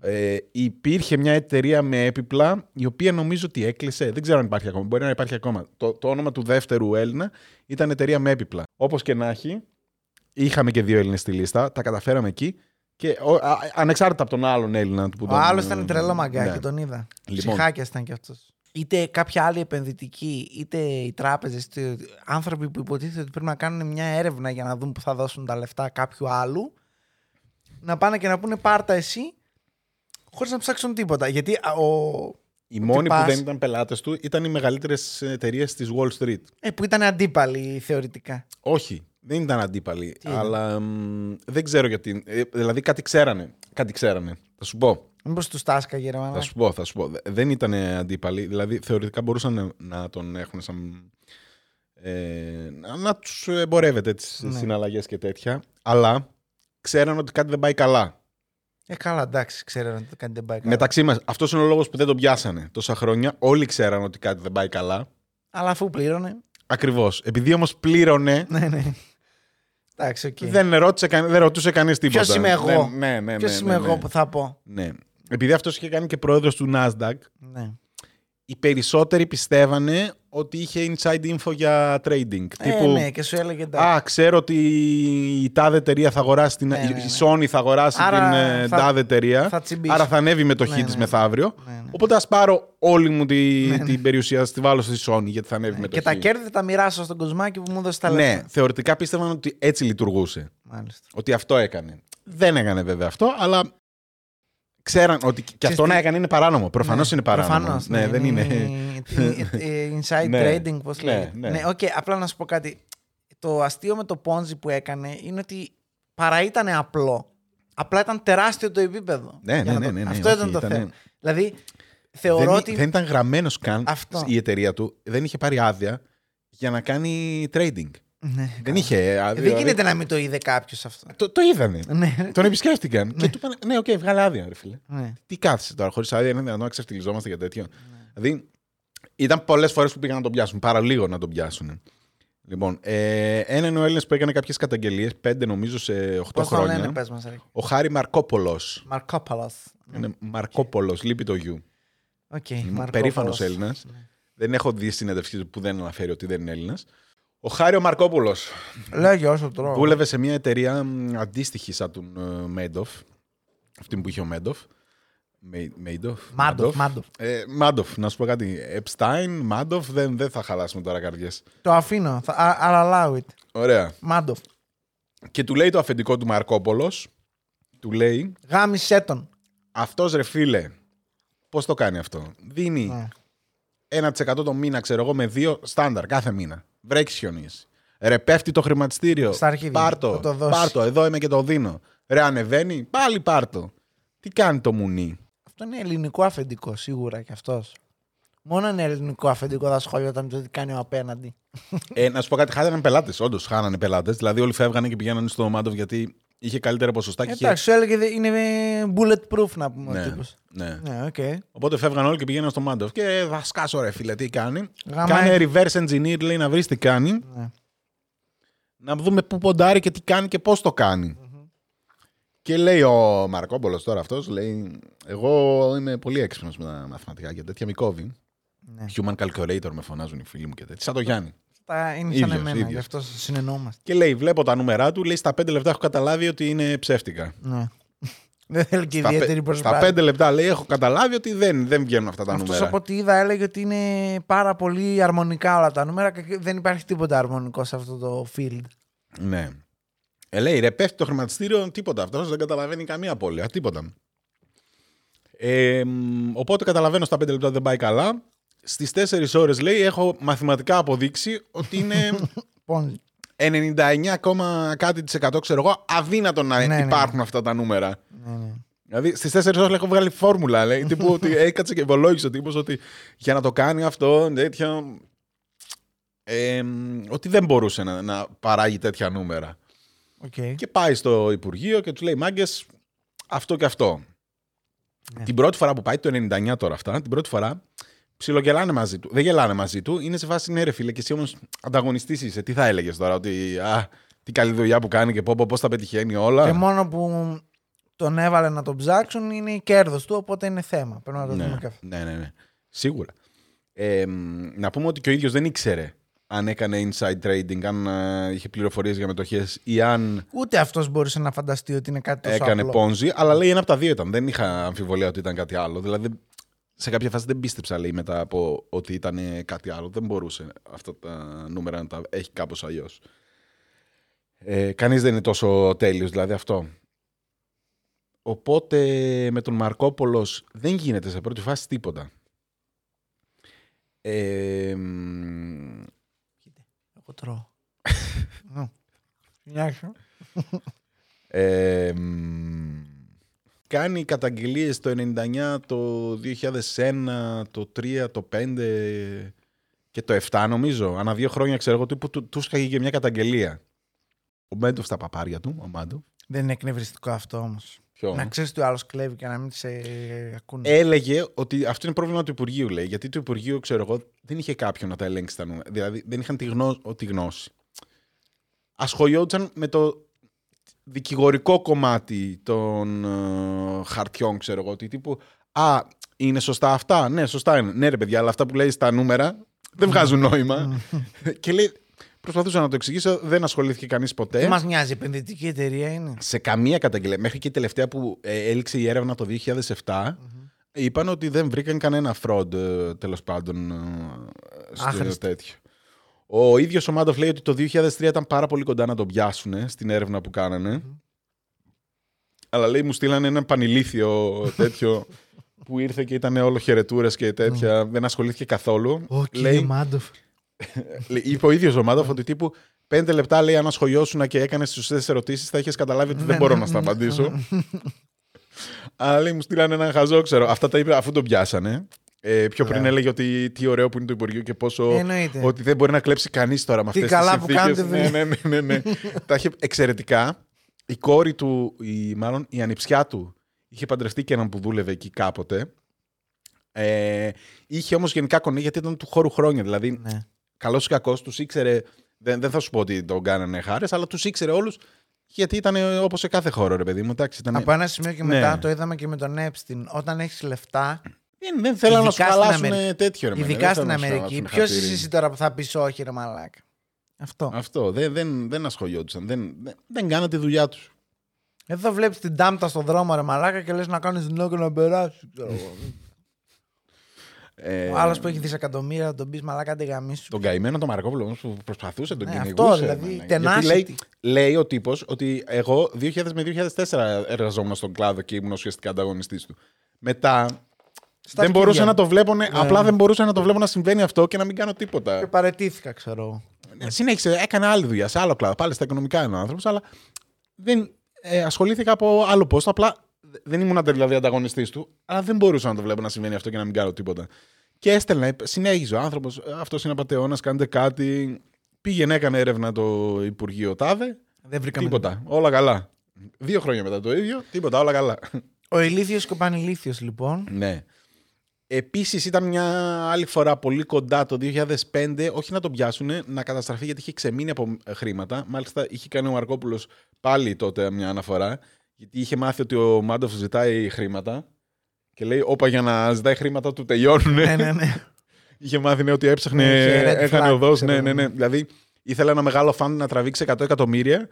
Ε, υπήρχε μια εταιρεία με έπιπλα η οποία νομίζω ότι έκλεισε. Δεν ξέρω αν υπάρχει ακόμα. Μπορεί να υπάρχει ακόμα. Το, το όνομα του δεύτερου Έλληνα ήταν εταιρεία με έπιπλα. Όπως και να έχει, είχαμε και δύο Έλληνες στη λίστα. Τα καταφέραμε εκεί. Και ο, α, ανεξάρτητα από τον άλλον Έλληνα. Που Ο τον- άλλος ήταν τρελό μαγκάκι, ναι. τον είδα. Λοιπόν. Ψυχάκιας ήταν κι αυτός. Είτε κάποια άλλη επενδυτική, είτε οι τράπεζες, είτε άνθρωποι που υποτίθεται ότι πρέπει να κάνουν μια έρευνα για να δουν που θα δώσουν τα λεφτά κάποιου άλλου, να πάνε και να πούνε πάρτα εσύ, χωρίς να ψάξουν τίποτα. Γιατί α, ο. Οι μόνοι πας- που δεν ήταν πελάτες του ήταν οι μεγαλύτερες εταιρείες της Wall Street. Ε, που ήταν αντίπαλοι θεωρητικά. Όχι, δεν ήταν αντίπαλοι. Τι είναι; αλλά μ, δεν ξέρω γιατί. Ε, δηλαδή κάτι ξέρανε. Κάτι ξέρανε. Θα σου πω. Μήπως τους τάσκαγε, ρε Θα μάνα. σου πω, θα σου πω. Δε- Δεν ήταν αντίπαλοι. Δηλαδή θεωρητικά μπορούσαν να, να τον έχουν σαν. Ε, να, να τους εμπορεύεται τις Ναι. συναλλαγές και τέτοια. Αλλά ξέραν ότι κάτι δεν πάει καλά. Ε, καλά, εντάξει, ξέρω ότι κάνει δεν πάει καλά. Μεταξύ μας, αυτός είναι ο λόγος που δεν τον πιάσανε τόσα χρόνια. Όλοι ξέραν ότι κάτι δεν πάει καλά. Αλλά αφού πλήρωνε. Ακριβώς. Επειδή όμως πλήρωνε, Ναι, ναι. Εντάξει, οκ. δεν, ρώτησε, κανεί- δεν ρωτούσε κανείς τίποτα. Ποιος είμαι εγώ; Δεν- ναι, ναι, Ποιος ναι, είμαι ναι, εγώ ναι. που θα πω; Ναι. Επειδή αυτός είχε κάνει και πρόεδρος του Nasdaq, Ναι. οι περισσότεροι πιστεύανε ότι είχε inside info για trading. Ε, τύπου, ναι, και σου έλεγε εντάξει. Α, ξέρω ότι η τάδε εταιρεία θα αγοράσει την. Ναι, ναι, ναι. Η Sony θα αγοράσει Άρα την ε, θα- τάδε εταιρεία. θα τσιμπήσει. άρα θα ανέβει η μετοχή Ναι, τη ναι. μεθαύριο. Ναι, ναι. Οπότε ας πάρω όλη μου τη, Ναι, ναι. την περιουσία, στη βάλω στη Sony γιατί θα ανέβει η Ναι, μετοχή. Και τα κέρδη θα τα μοιράσω στον κοσμάκι που μου έδωσε τα Ναι, λεφτά. θεωρητικά πίστευαν ότι έτσι λειτουργούσε. Μάλιστα. Ότι αυτό έκανε. Δεν έκανε βέβαια αυτό, αλλά ξέραν ότι και αυτό τι- να έκανε είναι παράνομο. Προφανώς Ναι, είναι παράνομο. προφανώς, ναι, δεν είναι. είναι- ε, Inside Ναι, trading, πώς ναι, λέγεται. ναι. Ναι, οκ, απλά να σου πω κάτι. Το αστείο με το Ponzi που έκανε είναι ότι πάρα ήταν απλό. Απλά ήταν τεράστιο το επίπεδο. Ναι, Για ναι, να ναι, το- ναι, ναι, Αυτό όχι, ήταν το ήταν- θέμα. Δηλαδή, θεωρώ δεν, ότι. δεν ήταν γραμμένος καν Αυτό. η εταιρεία του. Δεν είχε πάρει άδεια για να κάνει trading. Ναι, Δεν είχε άδεια. Ε, Δεν δηλαδή- γίνεται να μην το είδε κάποιος αυτό. Το, το είδανε. Ναι. Τον επισκέφτηκαν και του είπαν: Ναι, οκ, βγάλε άδεια, ρε φίλε. ναι. Τι κάθεσαι τώρα, χωρίς άδεια, είναι δυνατόν να ξεφτιλιζόμαστε για τέτοιο. Δηλαδή, ήταν πολλές φορές που πήγαν να τον πιάσουν, παρά λίγο να τον πιάσουν. Λοιπόν, ε, ένα είναι ο Έλληνας που έκανε κάποιες καταγγελίες, πέντε νομίζω σε 8 Πώς το χρόνια. λένε, πες μας. Ο Χάρι Μαρκόπολος. Μαρκόπαλο. Είναι Μαρκόπολος, λείπει το γιου. Οκ, Περήφανο Μαρκόπολος. Έλληνας. Ναι. Δεν έχω δει συνέντευξη του που δεν αναφέρει ότι δεν είναι Έλληνας. Ο Χάρι Μαρκόπουλος Λέγε όσο τρώω. δούλευε σε μια εταιρεία μ, αντίστοιχη σαν τον ε, Μέντοφ. Αυτή που είχε ο Μέντοφ. Μέιντοφ. Μάντοφ, Μάντοφ. Ε, Μάντοφ, να σου πω κάτι. Έπσταϊν, Μάντοφ, δεν, δεν θα χαλάσουμε τώρα καρδιές. Το αφήνω. Θα, I- I'll allow it. Ωραία. Μάντοφ. Και του λέει το αφεντικό του Μαρκόπολος, του λέει, Γάμισέ τον. αυτός ρε φίλε, πώς το κάνει αυτό. Δίνει Ναι. 1% το μήνα, ξέρω εγώ, με δύο στάνταρ κάθε μήνα. Βρέξει χιονίσει. Ρε, πέφτει το χρηματιστήριο. Στα αρχίδια. Πάρτο. Θα το δώσεις. πάρτο. Εδώ είμαι και το δίνω. Ρε, ανεβαίνει. Πάλι πάρτο. Τι κάνει το μουνί. Αυτό είναι ελληνικό αφεντικό σίγουρα κι αυτός. Μόνο ένα ελληνικό αφεντικό θα ασχολιόταν με το τι κάνει ο απέναντι. ε, να σου πω κάτι, χάνανε πελάτες. Όντως, χάνανε πελάτες. Δηλαδή, όλοι φεύγανε και πηγαίνανε στο Μάντοφ γιατί είχε καλύτερα ποσοστά και είχε- Εντάξει, σου έλεγε δε- είναι bulletproof να πούμε ο Ναι, τύπος. ναι. Ναι, οκ. Οπότε φεύγαν όλοι και πήγαιναν στο Μάντοφ. Και θα σκάσω, ρε φίλε, τι κάνει. Γάμα Κάνε έχει. reverse engineer, λέει, να βρεις τι κάνει. Ναι. Να δούμε πού ποντάρει και τι κάνει και πώς το κάνει. Και λέει ο Μαρκόπολο τώρα αυτός, λέει: Εγώ είμαι πολύ έξυπνος με τα μαθηματικά και τέτοια. Μη κόβει. Ναι. Human calculator με φωνάζουν οι φίλοι μου και τέτοια. Σαν το Γιάννη. Τα είναι σαν Ίδιος, εμένα, ίδιος. γι' αυτό συνεννοούμαστε. Και λέει: Βλέπω τα νούμερά του, λέει: Στα 5 λεπτά έχω καταλάβει ότι είναι ψεύτικα. Ναι. Δεν θέλει και Στα, ιδιαίτερη πε- στα προσπάθεια. 5 λεπτά λέει: Έχω καταλάβει ότι δεν, δεν βγαίνουν αυτά τα Αυτός νούμερα. από ό,τι είδα έλεγε ότι είναι πάρα πολύ αρμονικά όλα τα νούμερα και δεν υπάρχει τίποτα αρμονικό σε αυτό το field. Ναι. Ε, λέει, ρε, πέφτει το χρηματιστήριο, τίποτα. Αυτός δεν καταλαβαίνει καμία απώλεια. Τίποτα. Ε, μ, οπότε καταλαβαίνω στα 5 λεπτά ότι δεν πάει καλά. Στις 4 ώρες λέει: Έχω μαθηματικά αποδείξει ότι είναι Πόντι. 99, ακόμα κάτι της εκατό, ξέρω εγώ, αδύνατο να Ναι, ναι, υπάρχουν αυτά τα νούμερα. Ναι, ναι. Δηλαδή στις 4 ώρες έχω βγάλει φόρμουλα. Λέει, τύπου ότι έκατσε και υπολόγισε ο τύπος ότι για να το κάνει αυτό, τέτοιο. Ε, μ, ότι δεν μπορούσε να, να παράγει τέτοια νούμερα. Οκ. Και πάει στο Υπουργείο και του λέει: Μάγκες, αυτό και αυτό. Ναι. Την πρώτη φορά που πάει, το 99 τώρα αυτά, την πρώτη φορά ψιλογελάνε μαζί του. Δεν γελάνε μαζί του, είναι σε φάση ναι, ρε φίλε, και εσύ όμως ανταγωνιστής είσαι. Τι θα έλεγες τώρα, ότι α, τι καλή δουλειά που κάνει και πώ πώς τα πετυχαίνει όλα. Και μόνο που τον έβαλε να τον ψάξουν είναι η κέρδος του, οπότε είναι θέμα. Πρέπει να το ναι, δούμε και αυτό. ναι, ναι, ναι. Σίγουρα. Ε, μ, να πούμε ότι και ο ίδιος δεν ήξερε αν έκανε inside trading, αν ε, είχε πληροφορίες για μετοχές ή αν Ούτε αυτός μπορούσε να φανταστεί ότι είναι κάτι τόσο έκανε απλό. πόνζι, αλλά λέει ένα από τα δύο ήταν. Δεν είχα αμφιβολία ότι ήταν κάτι άλλο. Δηλαδή, σε κάποια φάση δεν πίστεψα, λέει, μετά από ότι ήταν κάτι άλλο. Δεν μπορούσε αυτά τα νούμερα να τα έχει κάπως αλλιώς. Ε, Κανείς δεν είναι τόσο τέλειος, δηλαδή αυτό. Οπότε με τον Μαρκόπολος δεν γίνεται σε πρώτη φάση τίποτα. Ε, μ, Εγώ τρώω. Μμ. Γεια σου. Ε, μ, κάνει καταγγελίες το 99, το 2001, το 3, το 5 και το 7 νομίζω. Ανά δύο χρόνια ξέρω εγώ τύπου του, τους σκάγε και μια καταγγελία. Ο Μέντοφ στα παπάρια του, ο Μάντο. Δεν είναι εκνευριστικό αυτό όμως. Ποιο; Να ξέρεις ότι ο άλλος κλέβει και να μην σε ακούνε. Έλεγε ότι αυτό είναι πρόβλημα του Υπουργείου, λέει. Γιατί το Υπουργείο, ξέρω εγώ, δεν είχε κάποιον να τα ελέγξει τα νούμερα. Δηλαδή δεν είχαν τη, γνώ, τη γνώση. Ασχολιόντουσαν με το δικηγορικό κομμάτι των ε, χαρτιών, ξέρω εγώ. Ότι τύπου, Α, είναι σωστά αυτά; Ναι, σωστά είναι. Ναι, ρε παιδιά, αλλά αυτά που λέει στα νούμερα δεν βγάζουν νόημα. και λέει, προσπαθούσα να το εξηγήσω, δεν ασχολήθηκε κανείς ποτέ. Τι μας νοιάζει, επενδυτική εταιρεία είναι; σε καμία καταγγελία. Μέχρι και η τελευταία που ε, έληξε η έρευνα το 2007, είπαν ότι δεν βρήκαν κανένα fraud, ε, τέλος πάντων, ε, στο Άχρηστο. τέτοιο. Ο ίδιος ο Μάντοφ λέει ότι το 2003 ήταν πάρα πολύ κοντά να τον πιάσουν ε, στην έρευνα που κάνανε. Αλλά λέει μου στείλανε ένα πανηλήθιο τέτοιο που ήρθε και ήταν όλο χαιρετούρες και τέτοια. Δεν ασχολήθηκε καθόλου. Ω, κύριε λέει, Μάντοφ. λέει- είπε ο ίδιος ο Μάντοφ ότι τύπου πέντε λεπτά λέει αν ασχολιώσουν και έκανες τις σωστέ ερωτήσεις, θα είχες καταλάβει ότι δεν Ναι, μπορώ ναι, να στα ναι. απαντήσω. Αλλά λέει, μου στείλανε έναν χαζό, ξέρω. Αυτά τα είπε αφού τον πιάσανε. Ε, πιο πριν Ωραία. έλεγε ότι τι ωραίο που είναι το Υπουργείο και πόσο. Εννοείται. Ότι δεν μπορεί να κλέψει κανείς τώρα με Τι αυτές τις καλά που κάνετε, ναι, ναι, ναι, ναι, ναι. Τα είχε εξαιρετικά. Η κόρη του, η, μάλλον η ανιψιά του, είχε παντρευτεί και έναν που δούλευε εκεί κάποτε. Ε, είχε όμως γενικά κονέ γιατί ήταν του χώρου χρόνια. Δηλαδή, Ναι. καλός ή κακός, τους ήξερε. Δεν, δεν θα σου πω ότι τον κάνανε χάρες, αλλά τους ήξερε όλους γιατί ήταν όπως σε κάθε χώρο, ρε παιδί μου. Εντάξει, ήταν... Από ένα σημείο και Ναι. μετά το είδαμε και με τον Epstein. Όταν έχεις λεφτά, Δεν, δεν θέλανε να σου Ειδικά στην χαλάσουν Αμερική. τέτοιο, ρε παιδί, ειδικά δεν στην θέλανε να σου Αμερική, χαλάσουν ποιος χατήρι. είσαι εσύ τώρα που θα πεις όχι, ρε Μαλάκα; Αυτό. Αυτό. Δεν, δεν, δεν ασχολιόντουσαν. Δεν, δεν, δεν κάνανε τη δουλειά τους. Εδώ βλέπεις την τάμπτα στον δρόμο, ρε μαλάκα, και λες να κάνεις την και να περάσει. ξέρω εγώ. Ε, Ο άλλος που έχει δισεκατομμύρια, να τον πεις μαλάκα, δεν γαμίσου. Τον καημένο τον Μαρκόπουλο όμως, που προσπαθούσε, τον Ναι, κυνηγούσε. αυτό, δηλαδή, μαλάκα. Γιατί tenacity. λέει, λέει ο τύπος ότι εγώ 2000 με 2004 εργαζόμουν στον κλάδο και ήμουν ουσιαστικά ανταγωνιστής του. Μετά Στα δεν μπορούσα αρχίδια. να το βλέπω, ναι, Ναι. απλά δεν μπορούσα να το βλέπω να συμβαίνει αυτό και να μην κάνω τίποτα. Και παρετήθηκα, ξέρω εγώ. Ναι, Συνέχισε, έκανε άλλη δουλειά σε άλλο κλάδο. Πάλι στα οικονομικά είναι ο άνθρωπος, αλλά δεν ε, ασχολήθηκα από άλλο πόστο. Απλά δεν ήμουν δηλαδή ανταγωνιστής του, αλλά δεν μπορούσα να το βλέπω να συμβαίνει αυτό και να μην κάνω τίποτα. Και έστελνα, ε, συνέχιζε ο άνθρωπος. Αυτός είναι απαταιώνας, κάντε κάτι. Πήγαινε, έκανε έρευνα το Υπουργείο Τάδε. Δεν βρήκαμε. Τίποτα. Όλα καλά. Δύο χρόνια μετά το ίδιο, τίποτα, όλα καλά. Ο ηλίθιος και ο πανηλήθιος λοιπόν. Ναι. Επίσης ήταν μια άλλη φορά πολύ κοντά το 2005, όχι να τον πιάσουν, να καταστραφεί γιατί είχε ξεμείνει από ε, χρήματα. Μάλιστα είχε κάνει ο Μαρκόπουλος πάλι τότε μια αναφορά, γιατί είχε μάθει ότι ο Μάντοφ ζητάει χρήματα και λέει όπα για να ζητάει χρήματα του τελειώνουν. ναι, ναι, ναι. είχε μάθει ναι, ότι έψαχνε, Ναι, είχε red έκανε flag, οδός. ξέρω Ναι, ναι, ναι. εγώ. Δηλαδή ήθελε ένα μεγάλο φαν να τραβήξει 100 εκατομμύρια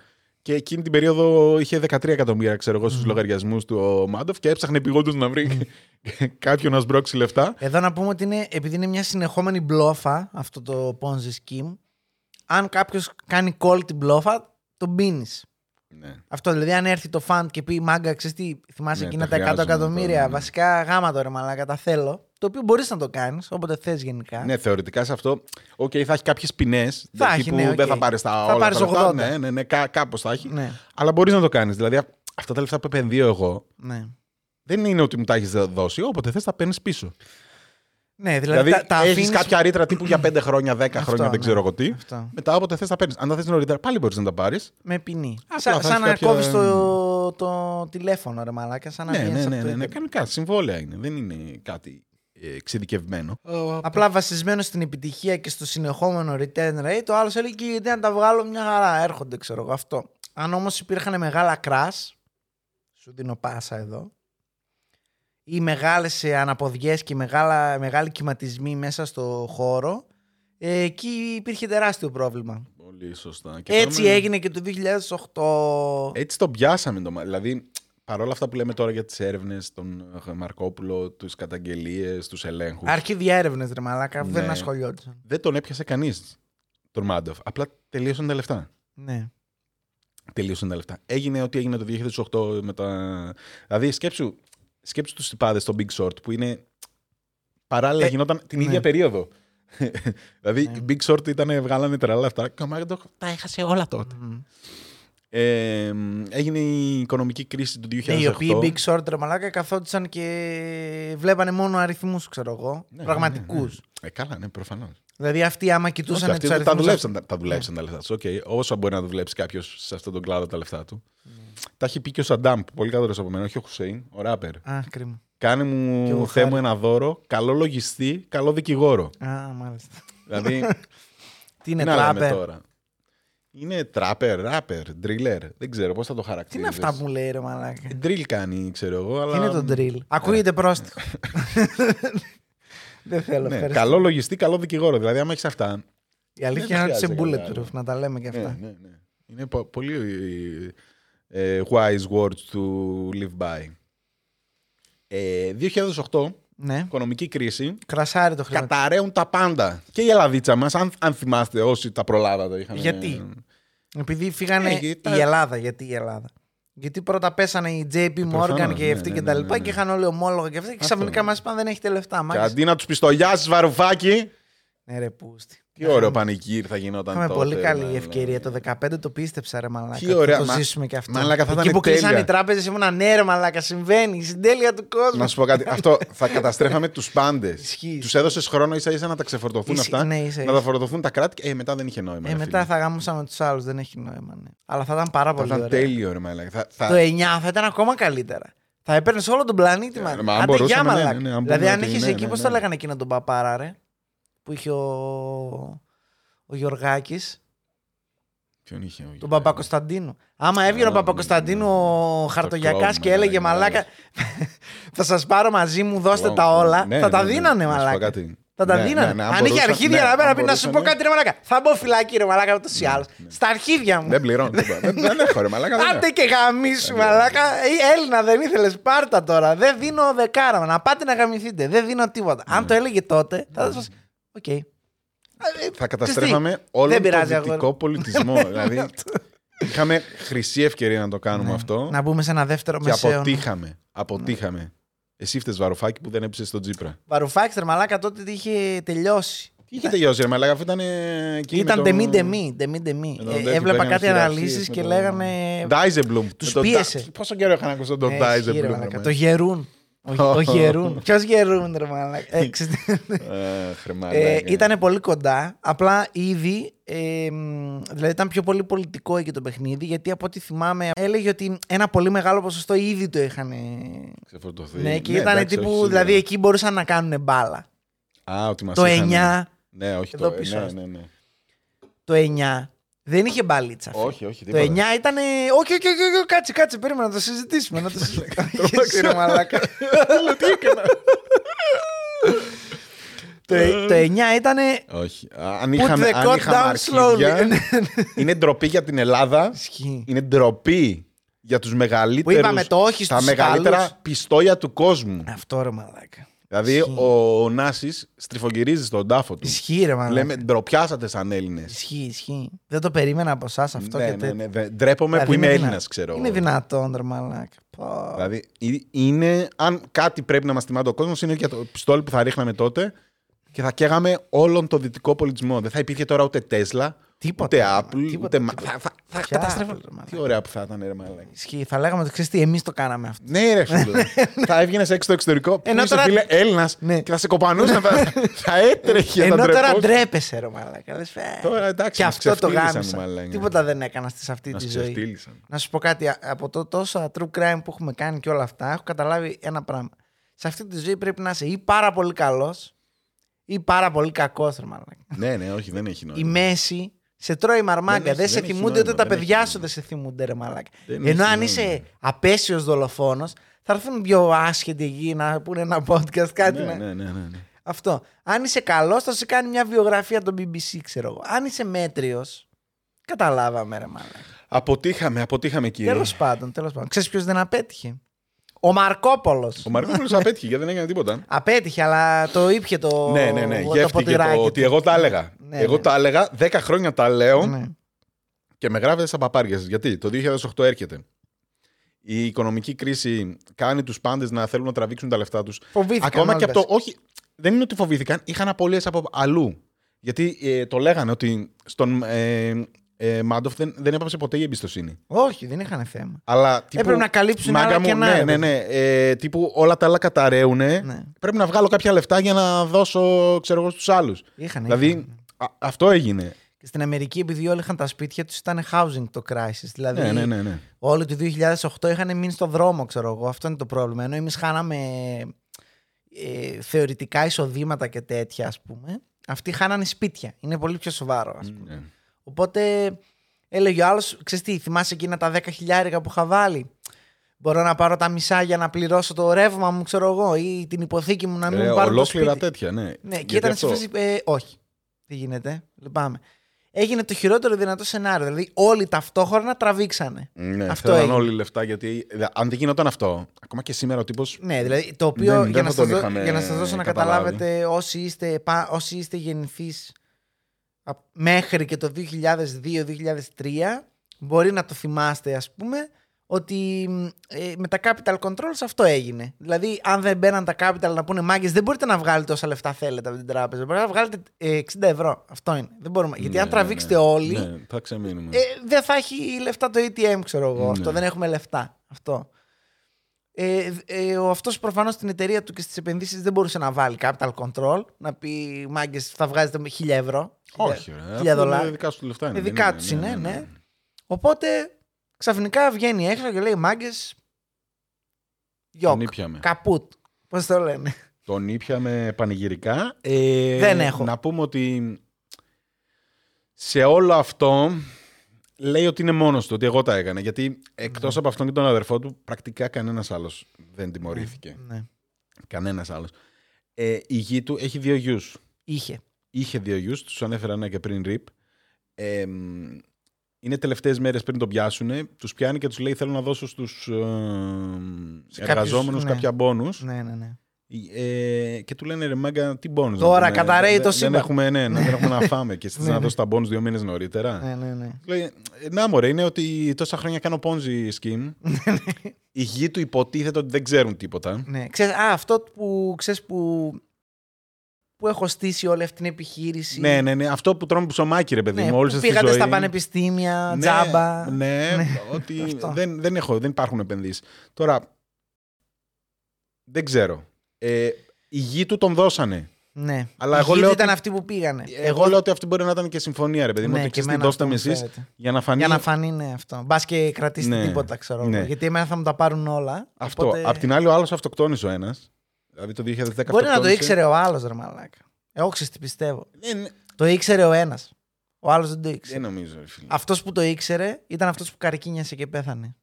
και εκείνη την περίοδο είχε 13 εκατομμύρια, ξέρω εγώ, στους λογαριασμούς του ο Μάντοφ και έψαχνε επιγόντως να βρει κάποιον να σμπρώξει λεφτά. Εδώ να πούμε ότι είναι, επειδή είναι μια συνεχόμενη μπλόφα αυτό το Ponzi scheme, αν κάποιος κάνει call την μπλόφα, τον πίνεις. Ναι. Αυτό δηλαδή, αν έρθει το fund και πει μάγκα, ξέρεις τι, θυμάσαι Ναι, εκείνα τα τα 100 χρειάζομαι εκατομμύρια, τώρα, ναι. βασικά γάμα τώρα, μαλάκα, τα θέλω. Το οποίο μπορείς να το κάνεις όποτε θες γενικά. Ναι, θεωρητικά σε αυτό. Οκ, θα έχει κάποιες ποινές. Θα έχει, ναι, οκ. Δεν θα πάρεις τα Θα όλα. πάρεις τα λεφτά. 80. Ναι, ναι, ναι, κά, κάπως θα έχει. Ναι, Αλλά μπορείς να το κάνεις. Δηλαδή, α- αυτά τα λεφτά που επενδύω εγώ ναι. δεν είναι ότι μου τα έχεις δώσει. Όποτε θες, τα παίρνεις πίσω. Ναι, δηλαδή, Δηλαδή, τα, τα έχεις αφήνεις- κάποια ρήτρα τύπου για 5 χρόνια, 10 Αυτό, χρόνια, δεν ναι. ξέρω εγώ τι. Αυτό. Μετά, όποτε θες, τα παίρνεις. Αν τα θες νωρίτερα, πάλι μπορείς να τα πάρεις. Με ποινή. Απλά Σαν, θα σαν έχεις να κάποια- κόβεις το, το τηλέφωνο, ρε μαλάκα. Σαν να Ναι, βγαίνεις ναι, από ναι, το ναι, ναι. ίντερνετ. Κανονικά. Συμβόλαια είναι. Δεν είναι κάτι ε, εξειδικευμένο. Απλά βασισμένο στην επιτυχία και στο συνεχόμενο return rate, ο άλλος έλεγε και γιατί να τα βγάλω μια χαρά. Έρχονται, ξέρω εγώ αυτό. Αν όμως υπήρχαν μεγάλα crash, σου δίνω πάσα εδώ, ή μεγάλες αναποδιές και μεγάλα, μεγάλοι κυματισμοί μέσα στο χώρο, ε, εκεί υπήρχε τεράστιο πρόβλημα. Πολύ σωστά. Και Έτσι πάμε- έγινε και το 2008. Έτσι το πιάσαμε. Το... μα- Δηλαδή, παρόλα αυτά που λέμε τώρα για τις έρευνες, τον ε, Μαρκόπουλο, τους καταγγελίες, τους ελέγχους. Αρχίδια έρευνε, ρε μαλάκα, που δεν Ναι. ασχολιόντουσαν. Δεν τον έπιασε κανείς τον Μάντοφ. Απλά τελείωσαν τα λεφτά. Ναι. Τελείωσαν τα λεφτά. Έγινε ό,τι έγινε το 2008 με τα. Δηλαδή, σκέψου, σκέψου τους τυπάδες στο Big Short που είναι. Παράλληλα Ε, γινόταν την ναι. ίδια περίοδο. δηλαδή, Ναι. η Big Short ήταν, βγάλανε τρελά λεφτά και ο Μάντοφ τα έχασε όλα τότε. Μμμ. Ε, έγινε η οικονομική κρίση του 2008. Ναι, οι οποίοι Big Short ρε μαλάκα καθόντουσαν και βλέπανε μόνο αριθμούς, ξέρω εγώ. Ναι, Πραγματικού. ναι, ναι. Ε, καλά, ναι, προφανώς. Δηλαδή αυτοί άμα κοιτούσαν αυτοί τους τα αριθμούς. δουλέψαν, τα, τα δουλέψαν τα λεφτά τους. Okay. Όσο μπορεί να δουλέψει κάποιος σε αυτόν τον κλάδο τα λεφτά του. Τα έχει πει και ο Σαντάμ, πολύ καλύτερο από μένα, όχι ο Χουσέιν, ο ράπερ. Α, κρίμα. Κάνε Και μου ο θέ μου Χάρη. ένα δώρο, καλό λογιστή, καλό δικηγόρο. Α, μάλιστα. δηλαδή, Τι είναι τι να λέμε τράπερ; τώρα; Είναι τράπερ, ράπερ, driller. Δεν ξέρω πώς θα το Τι είναι χαρακτηρίζει. αυτά που μου λέει ρε μαλάκα; Drill κάνει, ξέρω εγώ. Αλλά... Τι είναι το drill; Ακούγεται πρόστιχο. Δεν θέλω, Ναι, ευχαριστώ. καλό λογιστή, καλό δικηγόρο. Δηλαδή, άμα έχεις αυτά. Η αλήθεια δεν είναι ότι σε χρειάζεται κάτι bulletproof, άλλο. να τα λέμε και αυτά. Ναι, ναι, ναι. Είναι πο- πολύ ε, wise words to live by. Ε, 2008, Ναι. οικονομική κρίση. Κρασάρι το χρήμα. Καταραίουν τα πάντα. Και η Ελλαδίτσα μας, αν, αν θυμάστε όσοι τα προλάβατε. Είχαν, Γιατί; Επειδή φύγανε Ε, γιατί τα- η Ελλάδα. Γιατί η Ελλάδα. Γιατί πρώτα πέσανε οι JP Morgan προφανώς, και ναι, αυτοί ναι, και ναι, τα ναι, λοιπά ναι. και είχαν όλοι ομόλογα και αυτά. Και Αυτό, ξαφνικά ναι. μας είπαν δεν έχετε λεφτά. Και μάγκες. αντί να τους πιστολιάσεις βαρουφάκι, Ναι, ρε, πούστη. Τι ωραίο πανηγύρι θα γινόταν Είχαμε τότε. πολύ καλή ναι, ευκαιρία. ναι. Το 15 το πίστεψα, ρε Μαλάκα. Τι ωραία, Θα το μα- ζήσουμε και αυτό. Μαλάκα, θα Εκεί ήταν που κλείσαν τέλεια. οι τράπεζες ήμουνα ναι, ρε Μαλάκα. Συμβαίνει. Η συντέλεια του κόσμου. Να σου πω κάτι. Αυτό θα καταστρέφαμε τους πάντες. Ισχύει. Τους έδωσες χρόνο ίσα ίσα να τα ξεφορτωθούν Ισχύει, αυτά. ναι, ίσα να ίσα. τα φορτωθούν τα κράτη. και, Ε, μετά δεν είχε νόημα. Ε, ρε μετά φίλε. θα γάμουσαμε τους άλλους. Δεν έχει νόημα. Ναι. Αλλά θα ήταν πάρα Θα πολύ ήταν ωραία. τέλειο, ρε μαλάκα. Θα, θα... Το 9 θα ήταν ακόμα καλύτερα. Θα έπαιρνες όλο τον πλανήτη, Ε, μα. μα αν Άντε, γεια, μπορούσαμε, ναι, μαλάκα. ναι, ναι, αν δηλαδή, πούμε αν ότι είχες ναι, εκεί, ναι, πώς ναι. το λέγανε εκείνο τον παπάρα, ρε; Που είχε ο. Ο Γιωργάκης, Ποιον είχε ο τον Παπακοσταντίνο. Άμα έβγαινε ο Α, Παπακοσταντίνο ο Το χαρτογιακάς κλόουν, και έλεγε ναι, Μαλάκα, θα σας πάρω μαζί μου, δώστε Κλόουν, τα όλα. ναι, θα τα ναι, ναι. δίνανε, Να σου πω Μαλάκα. κάτι. Θα τα Ναι, δίνανε. ναι, ναι, αν αν είχε μπορούσα- αρχίδια ναι, να πέρα αν πει να σου πω μπορούσανε. κάτι ρε μαλάκα. Θα μπω φυλάκι ρε μαλάκα ούτως ή άλλως. Στα αρχίδια μου. Δεν πληρώνω. τίποτα. Δεν δεν έχω ρε μαλάκα. δεν Άντε έχω. και γαμίσου, μαλάκα. Ε, Έλληνα δεν ήθελες, πάρτα τώρα. Δεν δίνω δεκάρα. Να πάτε να γαμηθείτε. Δεν δίνω τίποτα. Ναι. Αν το έλεγε τότε, θα σα. Οκ. Ε, Θα καταστρέφαμε όλο Δεν τον πειράζει, αγόρι. δυτικό πολιτισμό. δηλαδή, είχαμε χρυσή ευκαιρία να το κάνουμε αυτό Ναι. Να μπούμε σε ένα δεύτερο μεσαίωνα. αποτύχαμε. Αποτύχαμε. Εσύ φταις Βαρουφάκη που δεν έπεισες τον Τσίπρα. Βαρουφάξτερ, μαλάκα τότε τι είχε τελειώσει. Τι είχε τελειώσει, ρε Μαλάκα, αφού ήταν. ε, εκείνη Ήταν με τεμή το- τεμή. τεμή, τεμή. με τον Ε, τέτοιο που Έβλεπα έκανε κάτι χειραψίες αναλύσεις με και το- λέγανε. Ντάιζεμπλουμ. Τους Με το πίεσε. Ντά- Πόσο καιρό είχα να ακούσω τον Ε, Ντάιζεμπλουμ. ισχύει, ρε ρε μαλάκα. μαλάκα. Το γερούν. Ο, ο γερούν. Ποιος γερούν, ρε μαλάκα; Ε, ξέρετε, Αχ, ρε μαλάκα. Ε, ήταν πολύ κοντά. Απλά ήδη. Ε, μ, δηλαδή ήταν πιο πολύ πολιτικό εκεί το παιχνίδι. Γιατί από ό,τι θυμάμαι έλεγε ότι ένα πολύ μεγάλο ποσοστό ήδη το είχαν. ε, Ξεφορτωθεί. Ναι, και Ναι, ήταν εντάξει, τύπου. όχι, σίγουρα. δηλαδή εκεί μπορούσαν να κάνουν μπάλα. Α, ότι μας Το είχαν- 9. Ναι, όχι Εδώ το πίσω. Ναι, ναι, ναι. Το 9 δεν είχε μπαλίτσα. φίλε. Όχι, όχι. Το τίποτα. 9 ήταν. Όχι, όχι, όχι, όχι, κάτσε, κάτσε, περίμενα να το συζητήσουμε. Να το συζητήσουμε. Εσύ, ρε μαλάκα. Τι έκανα; Το, το 9 ήταν. Όχι. Α, Αν Put είχαμε, the αν coat είχαμε down αρχίδια, slowly. είναι ντροπή για την Ελλάδα. Ισχύει. Είναι ντροπή για τους μεγαλύτερους, είπαμε το όχι τα στους μεγαλύτερα Ιταλούς. πιστόλια του κόσμου. Αυτό ρε μαλάκα. Δηλαδή Ισχύει. ο, ο Νάσης στριφογυρίζει στον τάφο του. Ισχύει ρε μαλάκα. Λέμε ντροπιάσατε σαν Έλληνες. Ισχύει, ισχύει. Δεν το περίμενα από εσάς αυτό ναι, και ναι, τέτοιο. ναι, δε- Ντρέπομαι Δηλαδή που είμαι είναι Έλληνας, δυνα- ξέρω. Είναι εγώ. δυνατόν, ρε μαλάκα. Πω. Δηλαδή, ε- είναι, αν κάτι πρέπει να μας θυμάται ο κόσμος, είναι για το πιστόλι που θα ρίχναμε τότε και θα καίγαμε όλον το δυτικό πολιτισμό. Δεν θα υπήρχε τώρα ούτε Τέσλα, Τίποτα, ούτε ρε, Apple, τίποτα, ούτε. Μα- τίποτα. Θα, θα, θα Ποια καταστρέφαμε. Apple, ρε, μαλάκα. Τι ωραία που θα ήταν, ρε Μαλάκα. Ισχύει. Θα λέγαμε ότι ξέρεις τι, εμείς το κάναμε αυτό. Ναι, ρε φίλε. θα έβγαινες έξω στο εξωτερικό. Που Ενώ είσαι τώρα- φίλε Έλληνας Ναι. και θα σε κοπανούσαν. θα, θα έτρεχε Ενώ να τώρα ντρεπόσουν. ντρέπεσαι, ρε μαλάκα. Λες, «Ε, Τώρα εντάξει, Και μας αυτό το ξεφτύλισαν, γάμισα. μαλάκα. Τίποτα δεν έκανα σε αυτή Μας τη ζωή. ξεφτύλισαν. Να σου πω κάτι. α- Από το τόσα true crime που έχουμε κάνει και όλα αυτά, έχω καταλάβει ένα πράγμα. Σε αυτή τη ζωή πρέπει να είσαι ή πάρα πολύ καλός ή πάρα πολύ κακός, ρε μαλάκα. Ναι, ναι, όχι, δεν έχει Η νόημα. μέση σε τρώει μαρμάγκα. Δεν Δεν, έχει- σε δεν έχει θυμούνται νόημα, ούτε τα δεν παιδιά έχει σου δεν σε θυμούνται, ρε μαλάκα. Δεν Ενώ έχει αν νόημα. είσαι απέσιος δολοφόνος, θα έρθουν δύο άσχετοι εκεί να πούνε ένα podcast, κάτι Ναι, να. ναι, ναι, ναι, ναι. Αυτό. Αν είσαι καλός, θα σε κάνει μια βιογραφία το BBC, ξέρω εγώ. Αν είσαι μέτριος, καταλάβαμε, ρε μαλάκα. Αποτύχαμε, αποτύχαμε κύριε. Τέλος πάντων, τέλος πάντων. Ξέρεις ποιος δεν απέτυχε; Ο Μαρκόπολος. Ο Μαρκόπουλος απέτυχε γιατί δεν έκανε τίποτα. Απέτυχε, αλλά το ήπια το. ναι, ναι, ναι. το Γεύτηκε ποτηράκι το του. ότι εγώ τα έλεγα. Ναι, εγώ ναι. τα έλεγα, 10 χρόνια τα λέω Ναι. και με γράφετε στα παπάρια σας. Γιατί το 2008 έρχεται. Η οικονομική κρίση κάνει τους πάντες να θέλουν να τραβήξουν τα λεφτά τους. Φοβήθηκαν Ακόμα όλοι και από το. βασικά. Όχι, δεν είναι ότι φοβήθηκαν, είχαν απολύες από αλλού. Γιατί ε, το λέγανε ότι στον ε, ε, Μάντοφ δεν, δεν έπαψε ποτέ η εμπιστοσύνη. Όχι, δεν είχαν θέμα. Αλλά τύπου, Έπρεπε να καλύψουν μάγκα άλλα μου, κενά, Ναι, ρε ναι, ναι. Ε, τύπου όλα τα άλλα καταραίουνε. Ναι. Πρέπει να βγάλω κάποια λεφτά για να δώσω, ξέρω εγώ, στους άλλους. Είχαν, Δηλαδή, είχαν. α- αυτό έγινε. Και στην Αμερική, επειδή όλοι είχαν τα σπίτια τους, ήταν housing το crisis. Δηλαδή, Ναι, ναι, ναι. ναι. όλοι το 2008 είχαν μείνει στο δρόμο, ξέρω εγώ. Αυτό είναι το πρόβλημα. Ενώ εμείς χάναμε ε, θεωρητικά εισοδήματα και τέτοια, ας πούμε. Αυτοί χάνανε σπίτια. Είναι πολύ πιο σοβαρό, ας πούμε. Ναι. Οπότε έλεγε ο άλλος, ξέρεις τι, θυμάσαι εκείνα τα 10 χιλιάρικα που είχα βάλει; Μπορώ να πάρω τα μισά για να πληρώσω το ρεύμα μου, ξέρω εγώ, ή την υποθήκη μου να μην Ε, μου πάρουν το ολόκληρα σπίτι. τέτοια, ναι. Ναι, και Γιατί ήταν σε αυτό- φάση. Ε, όχι. Τι γίνεται. Λυπάμαι. Έγινε το χειρότερο δυνατό σενάριο. Δηλαδή, όλοι ταυτόχρονα τραβήξανε. Ναι, Αυτό θέλαν έγινε. όλοι λεφτά γιατί δε- αν δεν γινόταν αυτό, ακόμα και σήμερα ο τύπος. Ναι, δηλαδή το οποίο Δεν- δεν για, θα να τον σας δω- είχαμε για να σας δώσω να καταλάβει. καταλάβετε όσοι είστε, πα- όσοι είστε γεννηθείς α- μέχρι και το 2002-2003 μπορεί να το θυμάστε ας πούμε ότι μ, ε, με τα capital controls αυτό έγινε. Δηλαδή, αν δεν μπαίναν τα capital να πούνε μάγκες, δεν μπορείτε να βγάλετε όσα λεφτά θέλετε από την τράπεζα. Μπορείτε να βγάλετε ε, 60 ευρώ. Αυτό είναι. Δεν μπορούμε. Γιατί αν τραβήξετε όλοι, Ναι, θα ξεμείνουμε. ε, δεν θα έχει λεφτά το ATM, ξέρω εγώ. Ναι. Αυτό δεν έχουμε λεφτά. Αυτό. Ε, ε, ο αυτός προφανώς στην εταιρεία του και στις επενδύσεις δεν μπορούσε να βάλει capital control, να πει μάγκες θα βγάζετε με 1000 ευρώ. Όχι, ρε. χίλια αφού δολάρια. Δικά σου λεφτά είναι. Ε, δεν δικά είναι, τους είναι, ναι. Οπότε ξαφνικά βγαίνει έξω και λέει μάγκες. Τον Γιοκ. ήπιαμε. Καπούτ. Πώς το λένε; Τον ήπιαμε πανηγυρικά. Ε, Δεν έχω. Να πούμε ότι σε όλο αυτό λέει ότι είναι μόνος του, ότι εγώ τα έκανα. Γιατί εκτός Ναι. από αυτόν και τον αδερφό του, πρακτικά κανένας άλλος δεν τιμωρήθηκε. Ναι. Κανένας άλλος. Ε, η γη του έχει δύο γιους. Είχε. Είχε δύο γιους, τους ανέφερα ένα και πριν ρίπ. Ε, μ, είναι τελευταίες μέρες πριν τον πιάσουν. Τους πιάνει και τους λέει: Θέλω να δώσω στους Σε ε, εργαζόμενους κάποιους, ναι. κάποια μπόνους Ναι, ναι, ναι. Ε, και του λένε ρε Μάγκα, τι μπόνους Τώρα να πούμε, καταραίει δεν- το δεν, σύμπαν. έχουμε, ναι, δεν έχουμε να φάμε και εσύ Ναι, να ναι. δώσει τα μπόνους δύο μήνες νωρίτερα. ναι, ναι, ναι. Λέει, «Ε, να μωρέ, είναι ότι τόσα χρόνια κάνω Ponzi scheme. Οι γη του υποτίθεται ότι δεν ξέρουν τίποτα. ναι. Ξέρεις, α, αυτό που, ξέρεις, που, που έχω στήσει όλη αυτή την επιχείρηση. Ναι, ναι, ναι. Αυτό που τρώμε ψωμάκι, ρε παιδί Ναι, μου, όλη που στη πήγατε ζωή. στα πανεπιστήμια, Ναι, τζάμπα. Ναι, Ναι, ότι αυτό. δεν, δεν, έχω, δεν υπάρχουν επενδύσεις. Τώρα, δεν ξέρω. Ε, οι γη του τον δώσανε. Ναι. Αλλά Η εγώ γη λέω ήταν ότι- αυτή που πήγανε. Εγώ, λέω ότι αυτή μπορεί να ήταν και συμφωνία, ρε παιδί μου. ναι, ότι και ξέρεις τι εμένα δώστε αυτό με μου εσείς φαίνεται. για να φανεί. Για να φανεί, ναι, αυτό. Μπας και κρατήσετε Ναι. τίποτα, ξέρω Ναι. εγώ. Γιατί εμένα θα μου τα πάρουν όλα. Αυτό. οπότε- Απ' την άλλη, ο άλλος αυτοκτόνησε ο ένας. Δηλαδή το 2010 Μπορεί να το αυτοκτόνησε. ήξερε ο άλλος, ρε μαλάκα. Εγώ ξέρεις τι πιστεύω. Δεν, Το ήξερε ο ένας. Ο άλλος δεν το δεν ήξερε. νομίζω, ρε φίλε. Αυτός που το ήξερε ήταν αυτός που καρκίνιασε και πέθανε.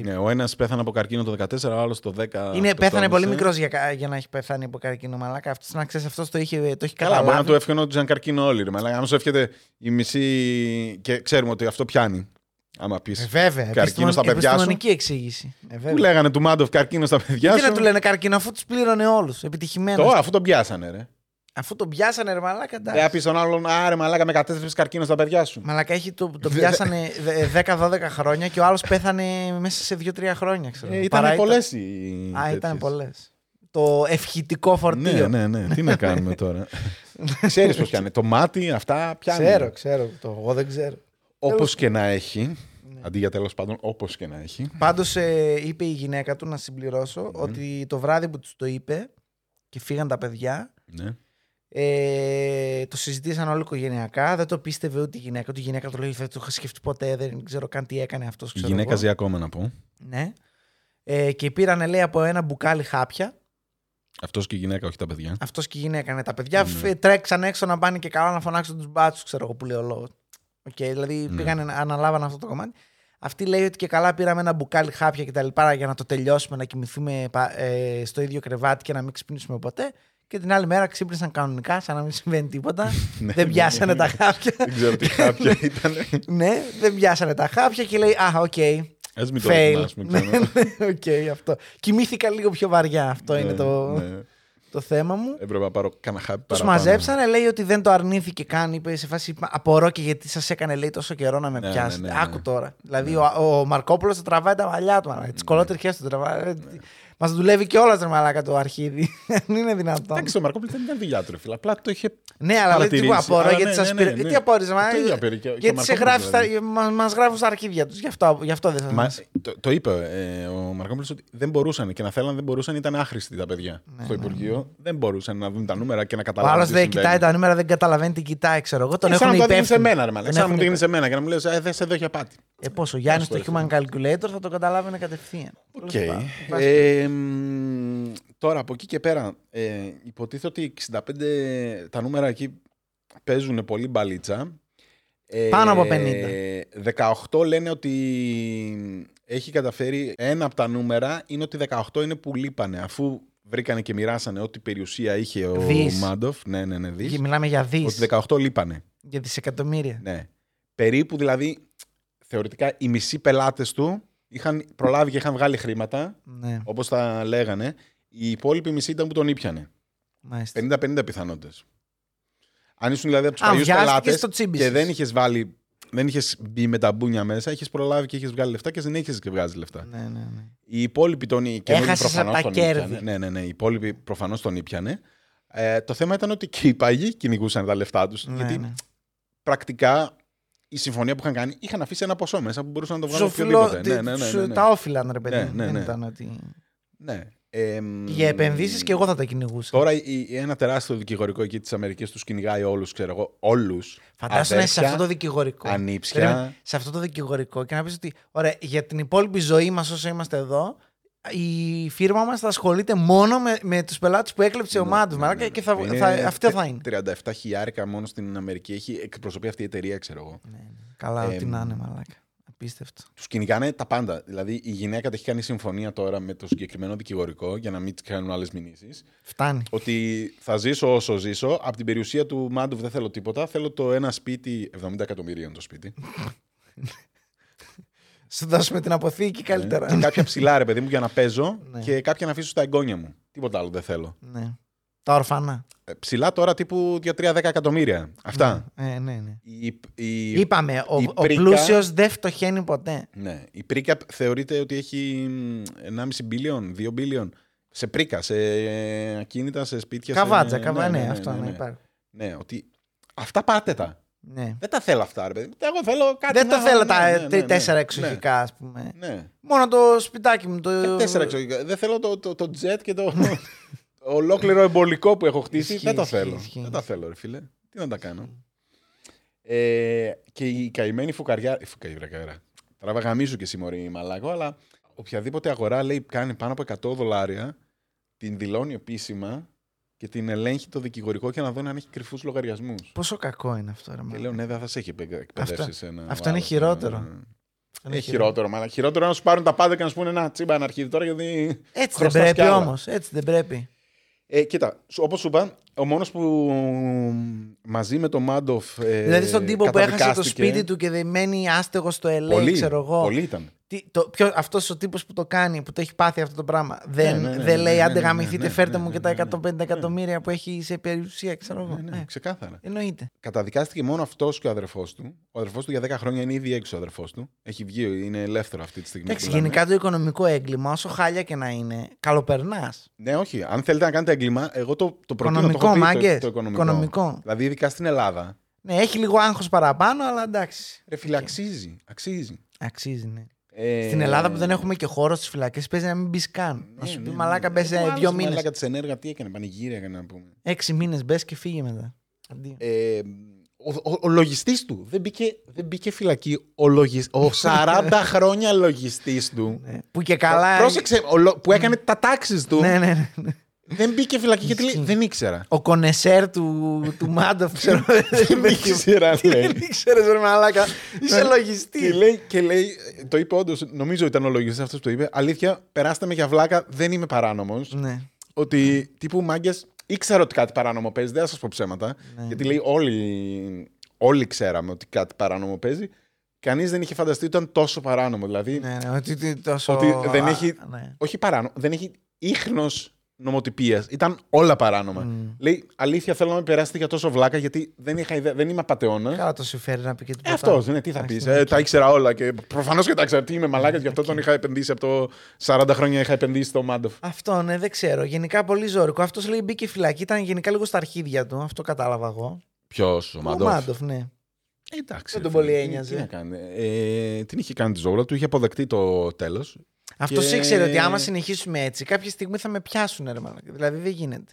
Ναι, ο ένας πέθανε από καρκίνο το 14, ο άλλος το 10. Είναι, αυτοκτόνησε. πέθανε πολύ μικρός για, κα- για να έχει πεθάνει από καρκίνο μαλάκα. Αυτός να ξέρεις, αυτός το, είχε, το έχει Καλά, μπορεί να καταλάβει. του εύχαινε ότι ήταν καρκίνο όλοι. Ρε. Αλλά άμα σου εύχεται η μισή. και ξέρουμε ότι αυτό πιάνει. Άμα πεις. Ε, βέβαια. Καρκίνο στα επιστημον- παιδιά σου. Επιστημονική εξήγηση. Ε, βέβαια. Που λέγανε του Μάντοφ καρκίνο στα παιδιά Γιατί σου. να του λένε καρκίνο αφού τους πλήρωνε όλους. Επιτυχημένος. Τώρα, αφού τον πιάσανε, ρε. Αφού τον πιάσανε, ρε μαλάκα. εντάξει. Δεν θα πει στον άλλον, άρε μαλάκα με κατέστρεψε καρκίνο στα παιδιά σου. Μαλάκα έχει το, το πιάσανε δε- 10-12 χρόνια και ο άλλος πέθανε μέσα σε 2-3 χρόνια. Ξέρω. Ε, Παρά ήταν πολλέ οι. Α, ήταν τέτοιες. πολλές. Το ευχητικό φορτίο. Ναι, ναι, ναι. Τι να κάνουμε τώρα. Ξέρεις πώς πιάνει. Το μάτι, αυτά πιάνει. Ξέρω, ξέρω. Το, εγώ δεν ξέρω. Όπως και να έχει. Ναι. Αντί για τέλος πάντων, όπως και να έχει. Πάντως είπε η γυναίκα του, να συμπληρώσω, ότι το βράδυ που τους το είπε και φύγαν τα παιδιά, Ναι. Ε, το συζητήσαν όλοι οικογενειακά. Δεν το πίστευε ούτε η γυναίκα του. Η γυναίκα του λέει: Δεν το είχα σκεφτεί ποτέ, δεν ξέρω καν τι έκανε αυτός. Η γυναίκα ζει ακόμα να πω. Ναι. Ε, και πήραν, λέει, από ένα μπουκάλι χάπια. Αυτός και η γυναίκα, όχι τα παιδιά. Αυτός και η γυναίκα. Ναι. Τα παιδιά Ναι. φε- τρέξαν έξω να πάνε και καλά να φωνάξουν τους μπάτσους, ξέρω εγώ που λέει ο λόγος. Οκ, δηλαδή Ναι. πήγαν, αναλάβαν αυτό το κομμάτι. Αυτή λέει ότι και καλά πήραμε ένα μπουκάλι χάπια και τα λοιπά για να το τελειώσουμε, να κοιμηθούμε πα- ε, στο ίδιο κρεβάτι και να μην ξυπνήσουμε ποτέ. Και την άλλη μέρα ξύπνησαν κανονικά, σαν να μην συμβαίνει τίποτα. Ναι, δεν ναι, πιάσανε ναι. τα χάπια. Δεν ξέρω τι χάπια ήταν. ναι, δεν πιάσανε τα χάπια και λέει Α, οκ. Α μην το Fail. θυμάσουμε Ναι, ξανά. ναι, οκ, αυτό. Κοιμήθηκα λίγο πιο βαριά. Αυτό είναι Ναι, το, ναι. το θέμα μου. Έπρεπε να πάρω κανένα χάπι Τους παραπάνω. μαζέψανε, λέει ότι δεν το αρνήθηκε καν. Είπε σε φάση απορώ και γιατί σας έκανε λέει, τόσο καιρό να με Ναι, πιάσετε. ναι, ναι, ναι. Άκου τώρα. Δηλαδή ο, ο Μαρκόπουλος το τραβάει τα μαλλιά του. Ναι. Τι κολότερ του τραβάει. Μας δουλεύει και όλας μαλάκα το αρχίδι. Δεν είναι δυνατόν. Εντάξει, ο Μαρκόπουλος δεν ήταν δουλειά του, ρε φίλε. Απλά το είχε. Ναι, αλλά λέει τύπου παρατηρήσει. απορώ Αλλά γιατί ναι, σας ναι, πήρε. ναι, Γιατί ναι. απόρριζε, μα. Το ίδιο πήρε και- και ο Γιατί σε Μαρκόπουλος, γράφει στα- δηλαδή. μα- μας γράφουν στα αρχίδια τους. Γι' αυτό, γι' αυτό δεν θα Μα, μας- το, το είπε ε, ο Μαρκόπουλος ότι δεν μπορούσαν και να θέλαν δεν μπορούσαν, ήταν άχρηστοι τα παιδιά Ναι, στο Υπουργείο. Δεν μπορούσαν να δουν τα νούμερα και να Ο καταλάβουν. άλλο τι δεν συμβαίνει. κοιτάει τα νούμερα, δεν καταλαβαίνει τι κοιτάει, ξέρω εγώ. Τον Ε, σαν έχουν να το δίνεις σε υπεύθυνο. μένα, ρε μαλάκα. Τον Σαν να μου έχουν το δίνεις σε μένα και να μου λες: Ε, δες εδώ για απάτη. Ε, πώς, ο Γιάννης Πώς το το Human Calculator θα το καταλάβαινε κατευθείαν. Οκ. Τέλος πάντων. Βάζει- Ε, μ, τώρα από εκεί και πέρα, ε, υποτίθεται ότι 65 τα νούμερα εκεί παίζουν πολύ μπαλίτσα. Ε, Πάνω από 18 λένε ότι έχει καταφέρει ένα από τα νούμερα είναι ότι 18 είναι που λείπανε αφού βρήκανε και μοιράσανε ό,τι περιουσία είχε ο Δις. Μάντοφ. Ναι, ναι, ναι, δις. Και μιλάμε για δις. Ότι 18 λείπανε. Για δισεκατομμύρια. Ναι. Περίπου δηλαδή, θεωρητικά, οι μισοί πελάτες του είχαν προλάβει και είχαν βγάλει χρήματα, Ναι, όπως τα λέγανε. Οι υπόλοιποι μισοί ήταν που τον ήπιανε. μάλιστα. 50-50 πιθανότητες. Αν ήσουν δηλαδή από τους Αν παλιούς βιάστηκες, πελάτες το τσίμπησες. και δεν είχες βάλει. Δεν είχες μπει με τα μπούνια μέσα, είχες προλάβει και είχες βγάλει λεφτά και δεν είχε και βγάζεις λεφτά. Ναι, ναι, ναι. Οι υπόλοιποι τον οι καινούργοι Έχασες προφανώς από τα τον κέρδη. ήπιανε. Ναι, ναι, ναι. Οι υπόλοιποι προφανώς τον ήπιανε. Ε, το θέμα ήταν ότι και οι παλιοί κυνηγούσαν τα λεφτά τους. Ναι, γιατί ναι. πρακτικά η συμφωνία που είχαν κάνει είχαν αφήσει ένα ποσό μέσα που μπορούσαν να το βγάλουν Τους οφειλώ- οποιοδήποτε. Ναι, ναι, ναι, τους- ναι, ναι. Τα όφυλαν, ρε παιδί. Ναι, μου. ναι, Δεν ναι. ήταν ότι. Ναι. Ε, μ, Για επενδύσεις και εγώ θα τα κυνηγούσα. Τώρα η- η- ένα τεράστιο δικηγορικό εκεί της Αμερικής τους κυνηγάει όλους, ξέρω εγώ. Όλους. Φαντάσου να είσαι σε αυτό το δικηγορικό. Ανήψια. Περίμενε, Σε αυτό το δικηγορικό και να πεις ότι, ωραία, για την υπόλοιπη ζωή μας όσο είμαστε εδώ, η φίρμα μας θα ασχολείται μόνο με, με τους πελάτες που έκλεψε ο Μάντος. Ναι, ναι, και θα, ναι. θα, Είναι αυτό θα είναι. 37 χιλιάρικα μόνο στην Αμερική έχει εκπροσωπεί αυτή η εταιρεία, ξέρω εγώ. Ναι, ναι. Καλά, Ε, ό,τι να είναι, μαλάκα. Απίστευτο. Τους κυνηγάνε τα πάντα. Δηλαδή η γυναίκα τα έχει κάνει συμφωνία τώρα με το συγκεκριμένο δικηγορικό για να μην τη κάνουν άλλες μηνύσεις. Φτάνει. Ότι θα ζήσω όσο ζήσω. Από την περιουσία του Μάντοφ δεν θέλω τίποτα. Θέλω το ένα σπίτι. 70 εκατομμυρίων το σπίτι. Σου δώσουμε την αποθήκη καλύτερα. και κάποια ψηλά, ρε παιδί μου, για να παίζω Ναι. και κάποια να αφήσω στα εγγόνια μου. Τίποτα άλλο δεν θέλω. ναι. Τα ορφανά. Ε, ψηλά τώρα τύπου 2-3-10 εκατομμύρια. Αυτά. Ε, ναι, ναι. Η, η, Είπαμε, ο, η ο πρίκα- πλούσιος δεν φτωχαίνει ποτέ. Ναι. Η πρίκα θεωρείται ότι έχει μ, 1,5 μπίλιον, 2 μπίλιον. Σε πρίκα, σε ακίνητα, σε σπίτια. Καβάτζα, σε... καβά, ναι, αυτό ναι, υπάρχει. Ναι, ότι αυτά πάτε τα. Ναι. Δεν τα θέλω αυτά, ρε παιδί. Εγώ θέλω κάτι Δεν να- το θέλω ναι, τα ναι, τε- ναι, ναι, τέσσερα ναι. εξοχικά, ας πούμε. Ναι. Μόνο το σπιτάκι μου. Το... Ε, Τέσσερα εξοχικά. Δεν θέλω το, το, το jet και το ολόκληρο εμπολικό που έχω χτίσει. Ισχύει, δεν τα ισχύει, θέλω. ισχύει. Δεν τα θέλω, ρε φίλε. Τι να τα κάνω. Ε, και η καημένη φουκαριά. η Φουκαριά. Τραβαγαμίσου και συμμορεί μαλάκο, αλλά οποιαδήποτε αγορά λέει κάνει πάνω από 100 δολάρια, την δηλώνει επίσημα και την ελέγχει το δικηγορικό και να δω αν έχει κρυφούς λογαριασμούς. Πόσο κακό είναι αυτό, ρε Και μάλλον. λέω, ναι, δεν θα σε έχει εκπαι- εκπαιδεύσει Αυτό- σένα. αυτό ο είναι άλλος, χειρότερο. ναι, ναι. Είναι Έχει χειρότερο, μάλλον. Χειρότερο να σου πάρουν τα πάντα και να σου πούνε ένα τσίμπα αναρχίδι τώρα γιατί. Έτσι δεν χρωστάς κι πρέπει άλλα. όμως. Έτσι δεν πρέπει. Ε, κοίτα, όπως σου είπα, ο μόνος που μαζί με τον Μάντοφ. Ε, δηλαδή στον τύπο που έχασε το καταδικάστηκε- σπίτι του και δεν μένει άστεγο στο LA, Πολύ, ξέρω εγώ. πολύ ήταν. Τι, το, ποιο, αυτός ο τύπος που το κάνει, που το έχει πάθει αυτό το πράγμα, δεν, ναι, ναι, δεν ναι, λέει ναι, άντε ναι, ναι, γαμηθείτε, ναι, φέρτε ναι, μου ναι, και τα ναι, 150 εκατομμύρια που έχει σε περιουσία, ξέρω εγώ. Ναι, ναι, Ναι, ξεκάθαρα. Εννοείται. Καταδικάστηκε μόνο αυτός και ο αδερφός του. Ο αδερφός του για 10 χρόνια είναι ήδη έξω ο αδερφός του. Έχει βγει, είναι ελεύθερο αυτή τη στιγμή. Εντάξει, που λέμε. γενικά το οικονομικό έγκλημα, όσο χάλια και να είναι, καλοπερνάς. Ναι, όχι. Αν θέλετε να κάνετε έγκλημα, εγώ το, το προτείνω. το Οικονομικό, έχω πει, το- μάγκες. Το, οικονομικό. Οικονομικό. Δηλαδή, ειδικά στην Ελλάδα. Ναι, έχει λίγο άγχος παραπάνω, αλλά εντάξει. Ρε φίλε, αξίζει. Αξίζει. Αξίζει, ναι. Ε, Στην Ελλάδα που δεν έχουμε και χώρο στις φυλακές, παίζει να μην μπεις καν. να σου πει μαλάκα, μπε σε Ο δύο άλλος, μήνες. Μαλάκα της ενέργεια, τι έκανε, πανηγύρια έκανε να πούμε. Έξι μήνες μπες και φύγε μετά. Αντίο. Ε, ο, ο, ο λογιστής του δεν μπήκε, δεν μπήκε φυλακή. Ο, λογισ... ο 40 χρόνια λογιστής του. Ναι. Που και καλά. Πρόσεξε, ο λο- που έκανε τα τάξεις του. Ναι, ναι, ναι. Δεν μπήκε φυλακή γιατί λέει, Ισχύει. δεν ήξερα. Ο κονεσέρ του, του Μάντοφ, ξέρω. δεν ήξερα, λέει. Δεν ήξερες, ρε μαλάκα. Είσαι Ναι. λογιστή. Και λέει, και λέει, το είπε όντως, νομίζω ήταν ο λογιστής αυτός που το είπε. Αλήθεια, περάστε με για βλάκα, δεν είμαι παράνομος. Ναι. Ότι τύπου μάγκες ήξερα ότι κάτι παράνομο παίζει, δεν θα σας πω ψέματα. Ναι. Γιατί λέει όλοι, όλοι ξέραμε ότι κάτι παράνομο παίζει. Κανείς δεν είχε φανταστεί ότι ήταν τόσο παράνομο. Δηλαδή, Ναι, ναι, ότι, ότι τόσο... Ότι δεν Α, έχει- ναι. όχι παράνομο, δεν έχει ίχνος νομοτυπίας. Ήταν όλα παράνομα. Μμ. Λέει, αλήθεια θέλω να με περάσετε για τόσο βλάκα, γιατί δεν, είχα ιδέα, δεν είμαι απαταιώνα. Καλά το συμφέρει να πει και Ε, τίποτα. αυτός είναι, τι θα πεις. Εντάξει, Ε, ναι. τα ήξερα όλα και προφανώς και τα ήξερα. Τι είμαι μαλάκας, γι' αυτό τον είχα επενδύσει από το 40 χρόνια είχα επενδύσει στο Μάντοφ. Αυτό, ναι, δεν ξέρω. Γενικά πολύ ζώρικο. Αυτός λέει μπήκε φυλακή, ήταν γενικά λίγο στα αρχίδια του. Αυτό κατάλαβα εγώ. Ποιος, ο Ο Μάντοφ. Μάντοφ, ναι. Εντάξει. Δεν ρε τον φίλε, πολύ τι- ένοιαζε. Τι να κάνει. Ε, την είχε κάνει τη ζώγρα του, είχε αποδεκτεί το τέλος. Αυτός Και- ήξερε ότι άμα συνεχίσουμε έτσι, κάποια στιγμή θα με πιάσουν, ρε μαλάκα. Δηλαδή δεν γίνεται.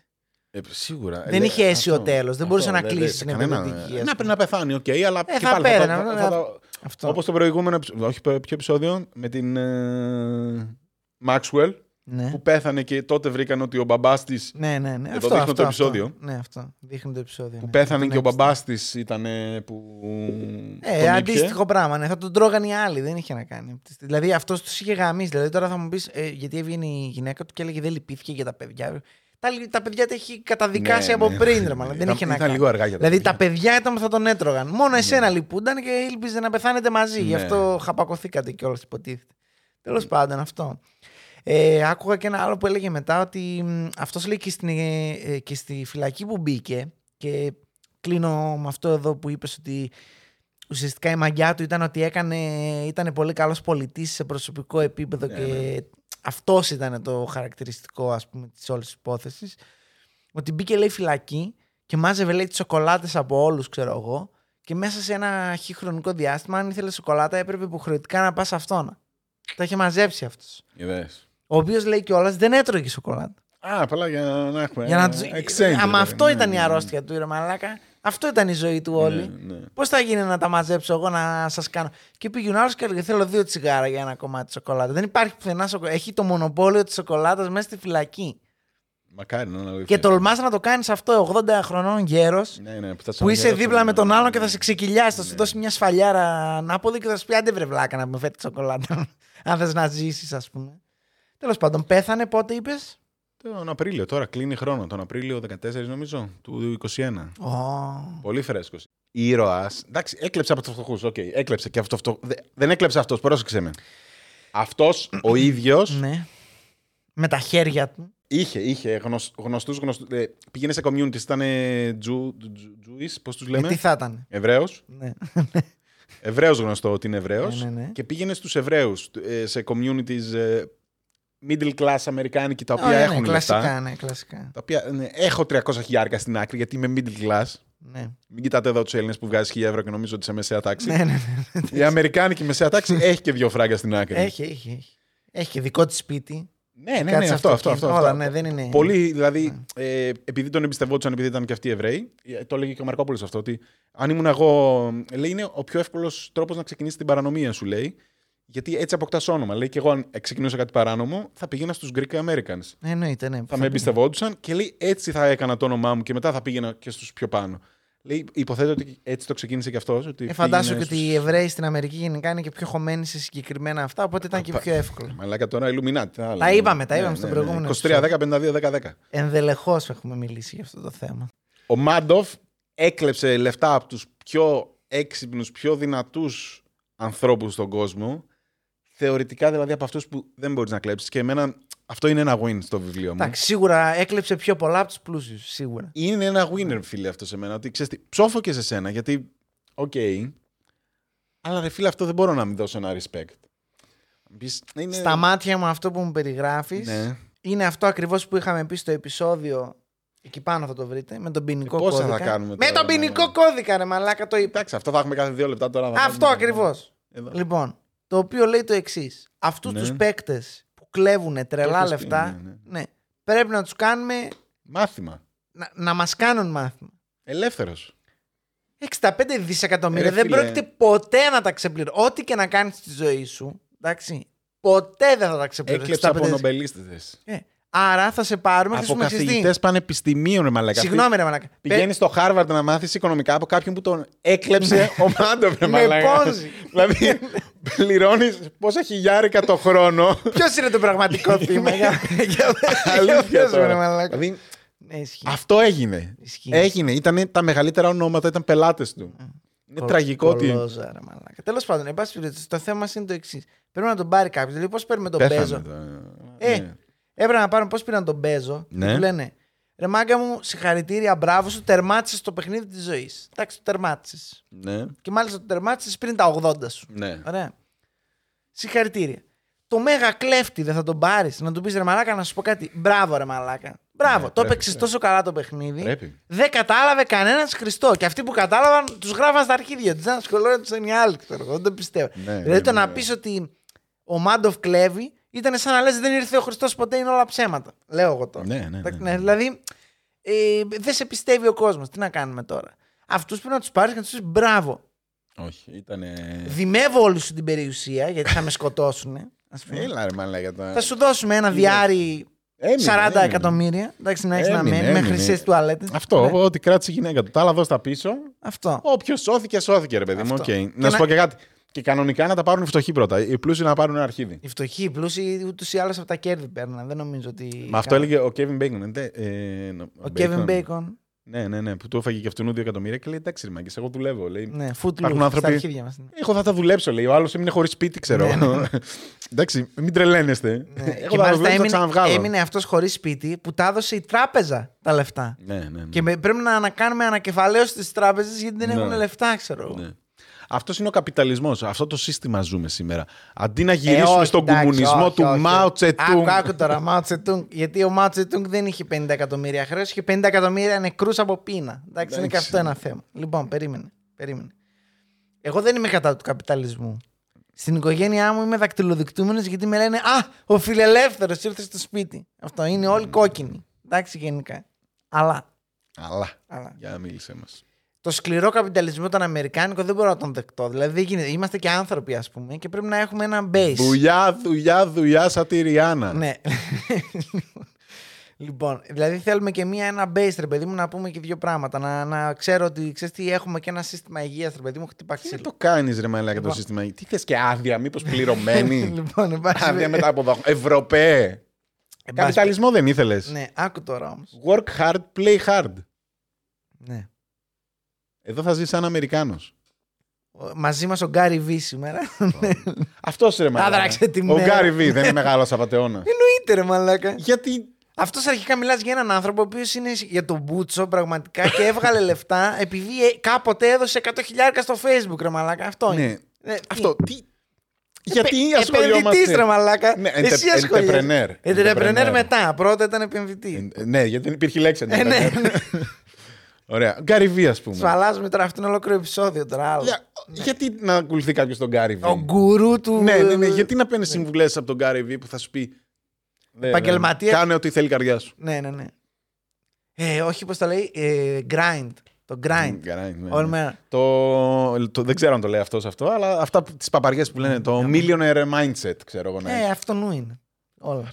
Ε, σίγουρα. Δεν Ε, είχε αίσιο αυτό, τέλος, δεν μπορούσε αυτό, να δε- κλείσει σε την κανένα- επενδυτική, ας Να πούμε. πρέπει να πεθάνει, οκ, αλλά. Ε, και θα πάλι πέθανε, το- ναι, θα ναι. το- Αυτό. Όπως το προηγούμενο επεισόδιο. Όχι, ποιο επεισόδιο. Με την. ε, Maxwell Ναι. που πέθανε και τότε βρήκαν ότι ο μπαμπάς τη. Ναι, ναι, ναι. Εδώ αυτό, δείχνω αυτό, το επεισόδιο. Αυτό. Ναι, αυτό. Δείχνει το επεισόδιο. Που ναι. πέθανε Τον και ο Epstein. μπαμπάς της ήταν ε, που. Ε, τον αντίστοιχο πράγμα. Ναι. Θα τον τρώγαν οι άλλοι. Δεν είχε να κάνει. Δηλαδή αυτός τους είχε γαμίσει. Δηλαδή τώρα θα μου πεις, ε, γιατί έβγαινε η γυναίκα του και έλεγε Δεν λυπήθηκε για τα παιδιά. Τα, τα παιδιά τα έχει καταδικάσει Ναι, από ναι. πριν, ρε μάλλον. Δεν Ήταν- είχε να ήταν κάνει. λίγο αργά για τα δηλαδή παιδιά. τα παιδιά ήταν που θα τον έτρωγαν. Μόνο εσένα λυπούνταν και ήλπιζε να πεθάνετε μαζί. Γι' Ναι. αυτό χαπακωθήκατε κιόλας, υποτίθεται. Τέλος πάντων, αυτό. Ε, άκουγα και ένα άλλο που έλεγε μετά ότι αυτός λέει και, στην, ε, ε, και στη φυλακή που μπήκε. Και κλείνω με αυτό εδώ που είπες ότι ουσιαστικά η μαγιά του ήταν ότι έκανε, ήταν πολύ καλός πολιτής σε προσωπικό επίπεδο Ναι, και ναι. αυτός ήταν το χαρακτηριστικό ας πούμε της όλης της υπόθεσης. Ότι μπήκε λέει φυλακή και μάζευε λέει τις σοκολάτες από όλους ξέρω εγώ και μέσα σε ένα χι χρονικό διάστημα αν ήθελε σοκολάτα έπρεπε υποχρεωτικά να πας σε αυτόν. Τα είχε μαζέψει αυτός. Είδες. Ο οποίος λέει κιόλας δεν έτρωγε σοκολάτα. Α, απλά για να έχουμε. Για να ένα τους... exchange, Άμα ρε, αυτό ναι, ήταν ναι, η ναι. αρρώστια του, ρε μαλάκα. Αυτό ήταν η ζωή του όλη. Ναι, ναι. Πώς θα γίνει να τα μαζέψω εγώ να σας κάνω; Και πήγε ο άλλο και έλεγε: Θέλω δύο τσιγάρα για ένα κομμάτι σοκολάτα. Δεν υπάρχει πουθενά σοκολάτα. Έχει το μονοπόλιο της σοκολάτας μέσα στη φυλακή. Μακάρι να είναι αλήθεια. Και τολμάς να το κάνεις αυτό 80 χρονών γέρος. Ναι, ναι, που, θα σε Που είσαι αναγεράσουν, δίπλα με τον ναι, άλλον και θα ναι. σε ξεκυλιάσει, θα σου Ναι. δώσει μια σφαλιάρα ανάποδη και θα σου πει άντε βρε βλάκα να με φέρει σοκολάτα. Αν θες να ζήσεις, ας πούμε. Τέλος πάντων, πέθανε πότε είπες; Τον Απρίλιο, τώρα κλείνει χρόνο. Τον Απρίλιο 14 νομίζω, του 21. Πολύ φρέσκος. Ήρωας. Εντάξει, έκλεψε από τους φτωχούς. Οκ, έκλεψε και αυτό. αυτό. Δε- δεν έκλεψε αυτός, πρόσεξε με. Αυτός ο ίδιο Ναι. Με τα χέρια του. είχε, είχε γνωστούς. Γνωστούς, ε, πήγαινε σε communities, ήταν Jewish, πώς τους Ε, λέμε; τι θα ήταν; Εβραίος. Ναι. Εβραίος γνωστό ότι είναι Εβραίος. Ναι, ναι, ναι. Και πήγαινε στους Εβραίους σε communities ε, middle class Αμερικάνικοι τα οποία Ωραία, έχουν ναι, λεφτά. κλασικά, ναι, κλασικά. Τα οποία, ναι, έχω 300 χιλιάρικα στην άκρη γιατί είμαι middle class. Ναι. Μην κοιτάτε εδώ τους Έλληνες που βγάζει 1000 ευρώ και νομίζω ότι είσαι μεσαία τάξη. ναι, ναι, ναι. Η Αμερικάνικη μεσαία τάξη έχει και δύο φράγκα στην άκρη. Έχει, έχει, έχει. Έχει και δικό της σπίτι. Ναι, ναι, ναι, Κάτσε αυτό, αυτό, αυτό. αυτοκίνητο. Όλα, αυτό. ναι, δεν είναι. Πολλοί, δηλαδή, ε, επειδή τον εμπιστευόντουσαν, επειδή ήταν και αυτοί Εβραίοι, ε, το έλεγε και ο Μαρκόπουλος αυτό, ότι αν ήμουν εγώ. Λέει, είναι ο πιο εύκολος τρόπος να ξεκινήσεις την παρανομία σου, λέει. Γιατί έτσι αποκτάς όνομα. Λέει, και εγώ, αν ξεκινούσα κάτι παράνομο, θα πήγαινα στους Greek Americans. Ναι, εννοείται, ναι. Θα με εμπιστευόντουσαν και λέει, έτσι θα έκανα το όνομά μου και μετά θα πήγαινα και στους πιο πάνω. Λέει, υποθέτω ότι έτσι το ξεκίνησε και αυτός. Ε, φαντάσου και ότι οι Εβραίοι στην Αμερική γενικά είναι και πιο χωμένοι σε συγκεκριμένα αυτά, οπότε ήταν και πιο εύκολο. Μαλάκα τώρα, Illuminati. άλλα. Τα είπαμε, τα Ναι, είπαμε ναι, στο ναι. προηγούμενο 23, 10, 52, 10, 10. Ενδελεχώς έχουμε μιλήσει για αυτό το θέμα. Ο Μάντοφ έκλεψε λεφτά από τους πιο έξυπνους, πιο δυνατούς ανθρώπους στον κόσμο. Θεωρητικά δηλαδή από αυτούς που δεν μπορείς να κλέψεις. Και εμένα αυτό είναι ένα win στο βιβλίο μου. Εντάξει, σίγουρα έκλεψε πιο πολλά από τους πλούσιους. Σίγουρα. Είναι ένα winner, φίλε, αυτό σε μένα. Ότι ξέρεις τι, ψόφο και σε σένα, γιατί, οκ, αλλά ρε φίλε, αυτό δεν μπορώ να μην δώσω ένα respect. Πεις, είναι... Στα μάτια μου αυτό που μου περιγράφεις Ναι. είναι αυτό ακριβώς που είχαμε πει στο επεισόδιο. Εκεί πάνω θα το βρείτε. Με τον ποινικό Ε, πόσα θα κώδικα. κάνουμε με τώρα, τον ναι, ποινικό ναι. κώδικα, ρε Μαλάκα, το είπα. Εντάξει, αυτό θα έχουμε κάθε δύο λεπτά τώρα. θα Αυτό κάνουμε- ακριβώς. Εδώ. Λοιπόν, το οποίο λέει το εξής. Αυτούς Ναι. τους του παίκτες που κλέβουν τρελά έχεις πει, λεφτά, ναι, ναι, πρέπει να τους κάνουμε. Μάθημα. να, να μας κάνουν μάθημα. Ελεύθερος. 65 δισεκατομμύρια Ε, Ρε δεν φίλε. πρόκειται ποτέ να τα ξεπληρώσει. Ό,τι και να κάνεις στη ζωή σου, εντάξει, ποτέ δεν θα τα ξεπληρώσεις. Έκλεψε από νομπελίστες. Ε, άρα θα σε πάρουμε και Από θα σου πούμε καθηγητές πανεπιστημίων, ρε Μαλάκα. Συγγνώμη, ρε Μαλάκα. Πηγαίνεις στο Χάρβαρντ να μάθεις οικονομικά από κάποιον που τον έκλεψε ο Μάντο, ρε Με Μαλάκα. πόνζει. δηλαδή, πληρώνεις πόσα χιλιάρικα το χρόνο. Ποιος είναι το πραγματικό θύμα; για για- για Αλήθεια πες μου, ρε τώρα. Μαλάκα. Δηλαδή, Ναι, ισχύει. αυτό έγινε. Ισχύει. Έγινε. Ήταν τα μεγαλύτερα ονόματα, ήταν πελάτες του. Είναι τραγικό ότι. Κολόζα, ρε Μαλάκα. Τέλος πάντων, εν πάση περιπτώσει, το θέμα μας είναι το εξής. Πρέπει να τον πάρει κάποιος. Δηλαδή, πώς παίρνουμε τον Πέθανε Μπέζο. το- Ε, ναι. Έπρεπε να πάρουν πώς πήραν τον Μπέζο. Ναι. Και του λένε Ρε μάγκα μου, συγχαρητήρια, μπράβο σου, τερμάτισες το παιχνίδι της ζωής. Εντάξει, το τερμάτισες. Ναι. Και μάλιστα το τερμάτισες πριν τα 80 σου. Ναι. Ωραία. Συγχαρητήρια. Το μέγα κλέφτη δεν θα τον πάρεις. Να του πεις ρε Μαλάκα, να σου πω κάτι. Μπράβο, ρε Μαλάκα. Μπράβο. Ναι, το πρέπει, έπαιξες πρέπει. τόσο καλά το παιχνίδι. Πρέπει. Δεν κατάλαβε κανένας Χριστό. Και αυτοί που κατάλαβαν τους γράφαν στα αρχίδια τους. Δεν ασχολούνταν οι άλλοι, ξέρω εγώ. Δεν το πιστεύω. Ναι, δηλαδή ναι, το ναι, να ναι. πεις ότι ο Μάντοφ κλέβει ήταν σαν να λες δεν ήρθε ο Χριστός ποτέ, είναι όλα ψέματα. Λέω εγώ τώρα. Ναι, ναι, ναι, Εντάξει, ναι. δηλαδή ε, δεν σε πιστεύει ο κόσμος. Τι να κάνουμε τώρα. Αυτούς πρέπει να τους πάρεις και να τους πεις μπράβο. Όχι, ήταν. Δημεύω όλη σου την περιουσία γιατί θα με σκοτώσουν. Ας πούμε. Έλα, ρε Μαλάκα. τώρα. Θα σου δώσουμε ένα διάρι Έμεινε, 40 έμεινε. εκατομμύρια. Εντάξει, να έχεις να Έμεινε, μένει με έμεινε. χρυσές τουαλέτες. Αυτό, ότι κράτησε η γυναίκα του. Τα άλλα δώσ' τα πίσω. Αυτό. Όποιος σώθηκε, σώθηκε, ρε παιδί μου. Αυτό. οκ. Και Να σου να- πω και κάτι. Και κανονικά να τα πάρουν οι φτωχοί πρώτα. Οι πλούσιοι να πάρουν ένα αρχίδι. Οι φτωχοί, οι πλούσιοι ούτως ή άλλως από τα κέρδη παίρνουν. Δεν νομίζω ότι. Μα αυτό έλεγε ο Kevin Bacon. ε, ε, Ο Kevin Bacon. Ναι, ναι, ναι, που του έφαγε και αυτού 2 εκατομμύρια και λέει εντάξει, ρε Μάγκες, εγώ δουλεύω. Λέει, Ναι, footloose. Υπάρχουν Στα άνθρωποι- αρχίδια μας. ναι. Εγώ θα τα δουλέψω, λέει. Ο άλλος έμεινε χωρίς σπίτι, ξέρω. Ναι, ναι. εντάξει, μην τρελαίνεστε. Ναι. Εγώ Και θα τα μάλιστα δουλέψω, θα έμεινε, ξαναβγάλω. έμεινε αυτός χωρίς σπίτι που τα έδωσε η τράπεζα τα λεφτά. Ναι, ναι, ναι. Και με- πρέπει να ανακάνουμε ανακεφαλαίωση στι τράπεζε γιατί δεν Ναι. έχουν λεφτά, ξέρω εγώ. Ναι. Αυτός είναι ο καπιταλισμός. Αυτό το σύστημα ζούμε σήμερα. Αντί να γυρίσουμε Ε, όχι, στον εντάξει, κομμουνισμό όχι, του όχι. Μάο Τσετούγκ. Άκου, άκου τώρα, Μάο Τσετούγκ. Γιατί ο Μάο Τσετούγκ δεν είχε 50 εκατομμύρια χρέος, είχε 50 εκατομμύρια νεκρούς από πείνα. Εντάξει, είναι και Εντάξει. αυτό ένα θέμα. Λοιπόν, περίμενε. περίμενε. Εγώ δεν είμαι κατά του καπιταλισμού. Στην οικογένειά μου είμαι δακτυλοδεικτούμενος γιατί με λένε Α, ο φιλελεύθερος ήρθε στο σπίτι. Αυτό είναι όλοι κόκκινοι. Εντάξει, γενικά. Αλλά, Αλλά. αλλά Για να μίλησε μας. Το σκληρό καπιταλισμό τον Αμερικάνικο δεν μπορώ να τον δεκτώ. Δηλαδή δεν γίνεται. Είμαστε και άνθρωποι, ας πούμε, και πρέπει να έχουμε ένα base. Δουλειά, δουλειά, δουλειά, σαν τη Ριάννα. Ναι. Λοιπόν, δηλαδή θέλουμε και μία ένα base, ρε παιδί μου, να πούμε και δύο πράγματα. Να, να ξέρω ότι ξέρεις τι, έχουμε και ένα σύστημα υγείας, ρε παιδί μου, χτυπά Τι να ξύλο. το κάνεις, ρε Μαλάκα, το Λοιπόν. σύστημα. Τι θες και άδεια, μήπως πληρωμένη; λοιπόν, εν πάση άδεια μετά από εδώ. Ευρωπαίε. εν πάση- Καπιταλισμό δεν ήθελες. Ναι, άκου τώρα όμως. Work hard, play hard. Ναι. Εδώ θα ζεις σαν Αμερικάνος. Ο- Μαζί μας ο Γκάρι Βι σήμερα. Αυτός ρε Μαλάκα. Άδραξε τη Ο μέρα. Γκάρι Βι δεν είναι μεγάλος απαταιώνας. Εννοείται, ρε Μαλάκα. Γιατί. Αυτός αρχικά μιλάς για έναν άνθρωπο ο οποίος είναι για τον Μπούτσο πραγματικά και έβγαλε λεφτά επειδή ε, κάποτε έδωσε 100 χιλιάρικα στο Facebook, ρε Μαλάκα. Αυτό Ναι. είναι. Ε, τι- Αυτό. Τι. Γιατί Επενδυτής, ρε ασχολιόμαστε. Μαλάκα. Ναι, Εσύ ente- ασχολιέσαι. entrepreneur. Entrepreneur Entrepreneur. μετά. Πρώτα ήταν επενδυτή. Ε, Ναι, γιατί δεν υπήρχε λέξη. Ε, ναι, entrepreneur. ναι. Ωραία. Γκάρι Βι, ας πούμε. Σου αλλάζουμε τώρα αυτό είναι ολόκληρο επεισόδιο τώρα. άλλο. Για- Γιατί να ακολουθεί κάποιος τον Γκάρι Βι; Ο γκουρού του. Ναι, ναι, ναι. Γιατί να παίρνει συμβουλές από τον Γκάρι Βι που θα σου πει. «Ναι, Επαγγελματία. ναι, Κάνε ό,τι θέλει η καρδιά σου. Ναι, ναι, ναι. Ε, όχι, πώς το λέει. Ε, grind. Το grind. Γκάρι, ναι, Όλη ναι. μέρα. Το, το, δεν ξέρω αν το λέει αυτός αυτό, αλλά αυτά τις παπαριές που λένε. Το millionaire mindset, ξέρω εγώ. Ναι. Ε, αυτό νου είναι. Όλα.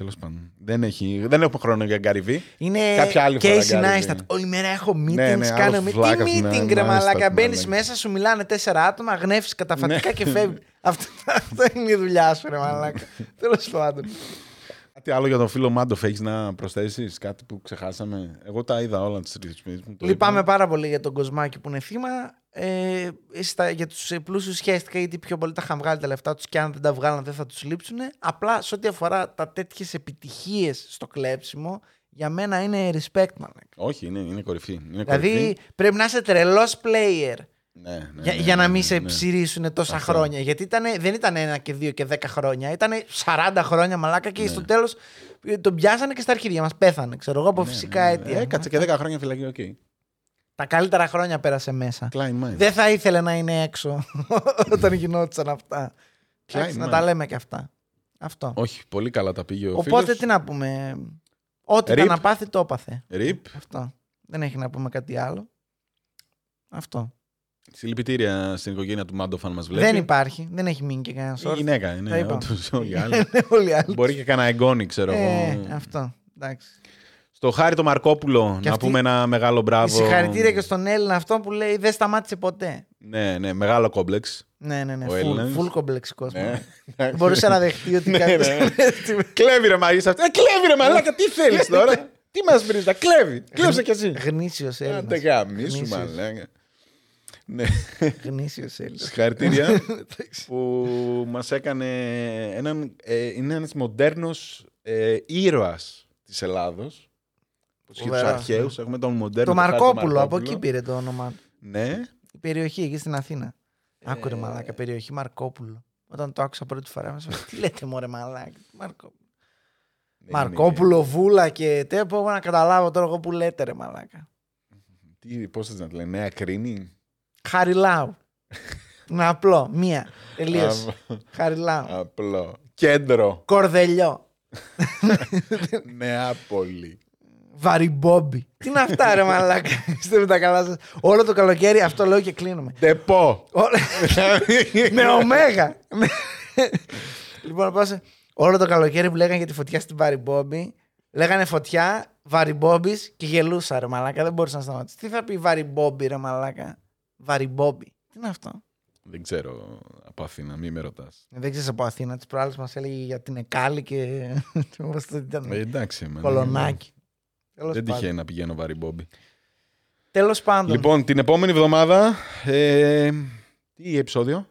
Τέλος πάντων. Δεν, έχει, δεν έχουμε χρόνο για Γκάρι Βι. Είναι Κάποια άλλη φορά, Casey Γκάρι, Neistat. ναι. Όλη μέρα έχω meetings, Ναι, ναι, κάνω άλλος meeting. βλάκας, Τι ναι, meeting, ρε Neistat, μαλάκα. Μπαίνεις ναι. μέσα, σου μιλάνε τέσσερα άτομα, γνέφει καταφατικά Ναι. και φεύγει. αυτό, αυτό είναι η δουλειά σου, ρε μαλάκα. Τέλος πάντων. Κάτι άλλο για τον φίλο Μάντοφ έχεις να προσθέσεις, κάτι που ξεχάσαμε. Εγώ τα είδα όλα τις τρεις Λυπάμαι πάρα πολύ για τον Κοσμάκη που είναι θύμα. Ε, στα, για τους πλούσιους χέστηκα γιατί πιο πολύ τα είχαν βγάλει τα λεφτά τους και αν δεν τα βγάλαν δεν θα τους λείψουν. Απλά σε ό,τι αφορά τα τέτοιες επιτυχίες στο κλέψιμο, για μένα είναι respect, μαλάκα. Όχι, είναι, είναι κορυφή. Είναι Δηλαδή κορυφή. πρέπει να είσαι τρελός player Ναι, ναι, για, ναι, για να ναι, μην σε ναι. μυρίσουν τόσα Αυτό. χρόνια. Γιατί ήτανε, δεν ήταν ένα και δύο και δέκα χρόνια. Ήταν 40 χρόνια μαλάκα και Ναι. στο τέλος τον πιάσανε και στα αρχίδια μας. Πέθανε, ξέρω εγώ, από Ναι, φυσικά ναι, ναι. αίτια. Έκατσε και 10 χρόνια φυλακή, οκ. Τα καλύτερα χρόνια πέρασε μέσα. Klein mind. Δεν θα ήθελε να είναι έξω όταν γινόντουσαν αυτά. Εντάξει, να mind. τα λέμε και αυτά. Αυτό. Όχι, πολύ καλά τα πήγε ο Οπότε φίλος. τι να πούμε. Ό,τι Rip. ήταν να πάθει, το έπαθε. Ρίπ. Αυτό. Δεν έχει να πούμε κάτι άλλο. Αυτό. Συλληπιτήρια στην οικογένεια του Μάντοφ, αν μας βλέπει. Δεν υπάρχει. Δεν έχει μείνει και κανένας Η σόρ. γυναίκα Τα είναι. είπα. όντως, όλοι οι άλλοι. Είναι όλοι οι άλλοι. Μπορεί και κανένα εγγόνι, ξέρω Ε, εγώ. αυτό. Εντάξει. Στο Χάρη το Μαρκόπουλο, Και να αυτή- πούμε ένα μεγάλο μπράβο. Συγχαρητήρια και στον Έλληνα αυτό που λέει δεν σταμάτησε ποτέ. Ναι, ναι, μεγάλο κόμπλεξ. Ναι, ναι, ναι. Ο Full, Έλληνας. full κομπλεξικός. Ναι. μάλλον. Δεν μπορούσε να δεχτεί ότι Ναι, κάποιος... ναι. Κλέβει ρε μαγείς αυτό. Ε, κλέβει ρε μαλάκα, τι θέλεις τώρα; Τι μας βρεις να κλέβει. Κλέψε κι εσύ. Γνήσιος Άντε Έλληνας. γαμίσου Γνήσιος. μαλάκα. Ναι, Γνήσιος Έλληνας. συγχαρητήρια Εντάξει. που μας έκανε έναν, ε, είναι ένας μοντέρνος ε, ήρωας της Ελλάδος. Και τους Φοβερός, αρχαίους, έχουμε τον μοντέρνο Το Χάρη Μαρκόπουλο, από εκεί πήρε το όνομα του. Ναι, Η περιοχή εκεί στην Αθήνα. Ε, Άκουρε μαλάκα, περιοχή Μαρκόπουλο. Όταν το άκουσα πρώτη φορά, μας τι λέτε μωρέ μαλάκα. Μαρκόπουλο. δεν Μαρκόπουλο, Βούλα και τέτοια. Πώ να καταλάβω τώρα εγώ που λέτε ρε μαλάκα. είναι- Τι, πώς θες να τη λένε, Νέα Κρίνη; Χαριλάου. Είναι απλό. Μία. Τελείωσε. Α, Χαριλάου. Απλό. Κέντρο. Κορδελιό. Νεάπολη. Βαριμπόμπι. Τι είναι αυτά, ρε Μαλάκα; Είστε με τα καλά σας. Όλο το καλοκαίρι αυτό λέω και κλείνουμε. Ντεπό. Όλο- με ωμέγα. λοιπόν, πάω σε- Όλο το καλοκαίρι που λέγανε για τη φωτιά στην Βαριμπόμπι, λέγανε φωτιά, Βαριμπόμπι και γελούσα, ρε Μαλάκα. Δεν μπορούσα να σταματήσω. Τι θα πει Βαριμπόμπι, ρε Μαλάκα; Βαριμπόμπι. Τι είναι αυτό; Δεν ξέρω από Αθήνα, μη με ρωτάς. Δεν ξέρεις από Αθήνα. Τις προάλλες μας έλεγε για την Εκάλη και. Πώς το ήταν. Ε, εντάξει, εμένα. Κολονάκι. Τέλος Δεν πάντων. τυχαίνει να πηγαίνω βαρύ Μπόμπι. Τέλος πάντων. Λοιπόν, την επόμενη εβδομάδα. Ε, τι επεισόδιο;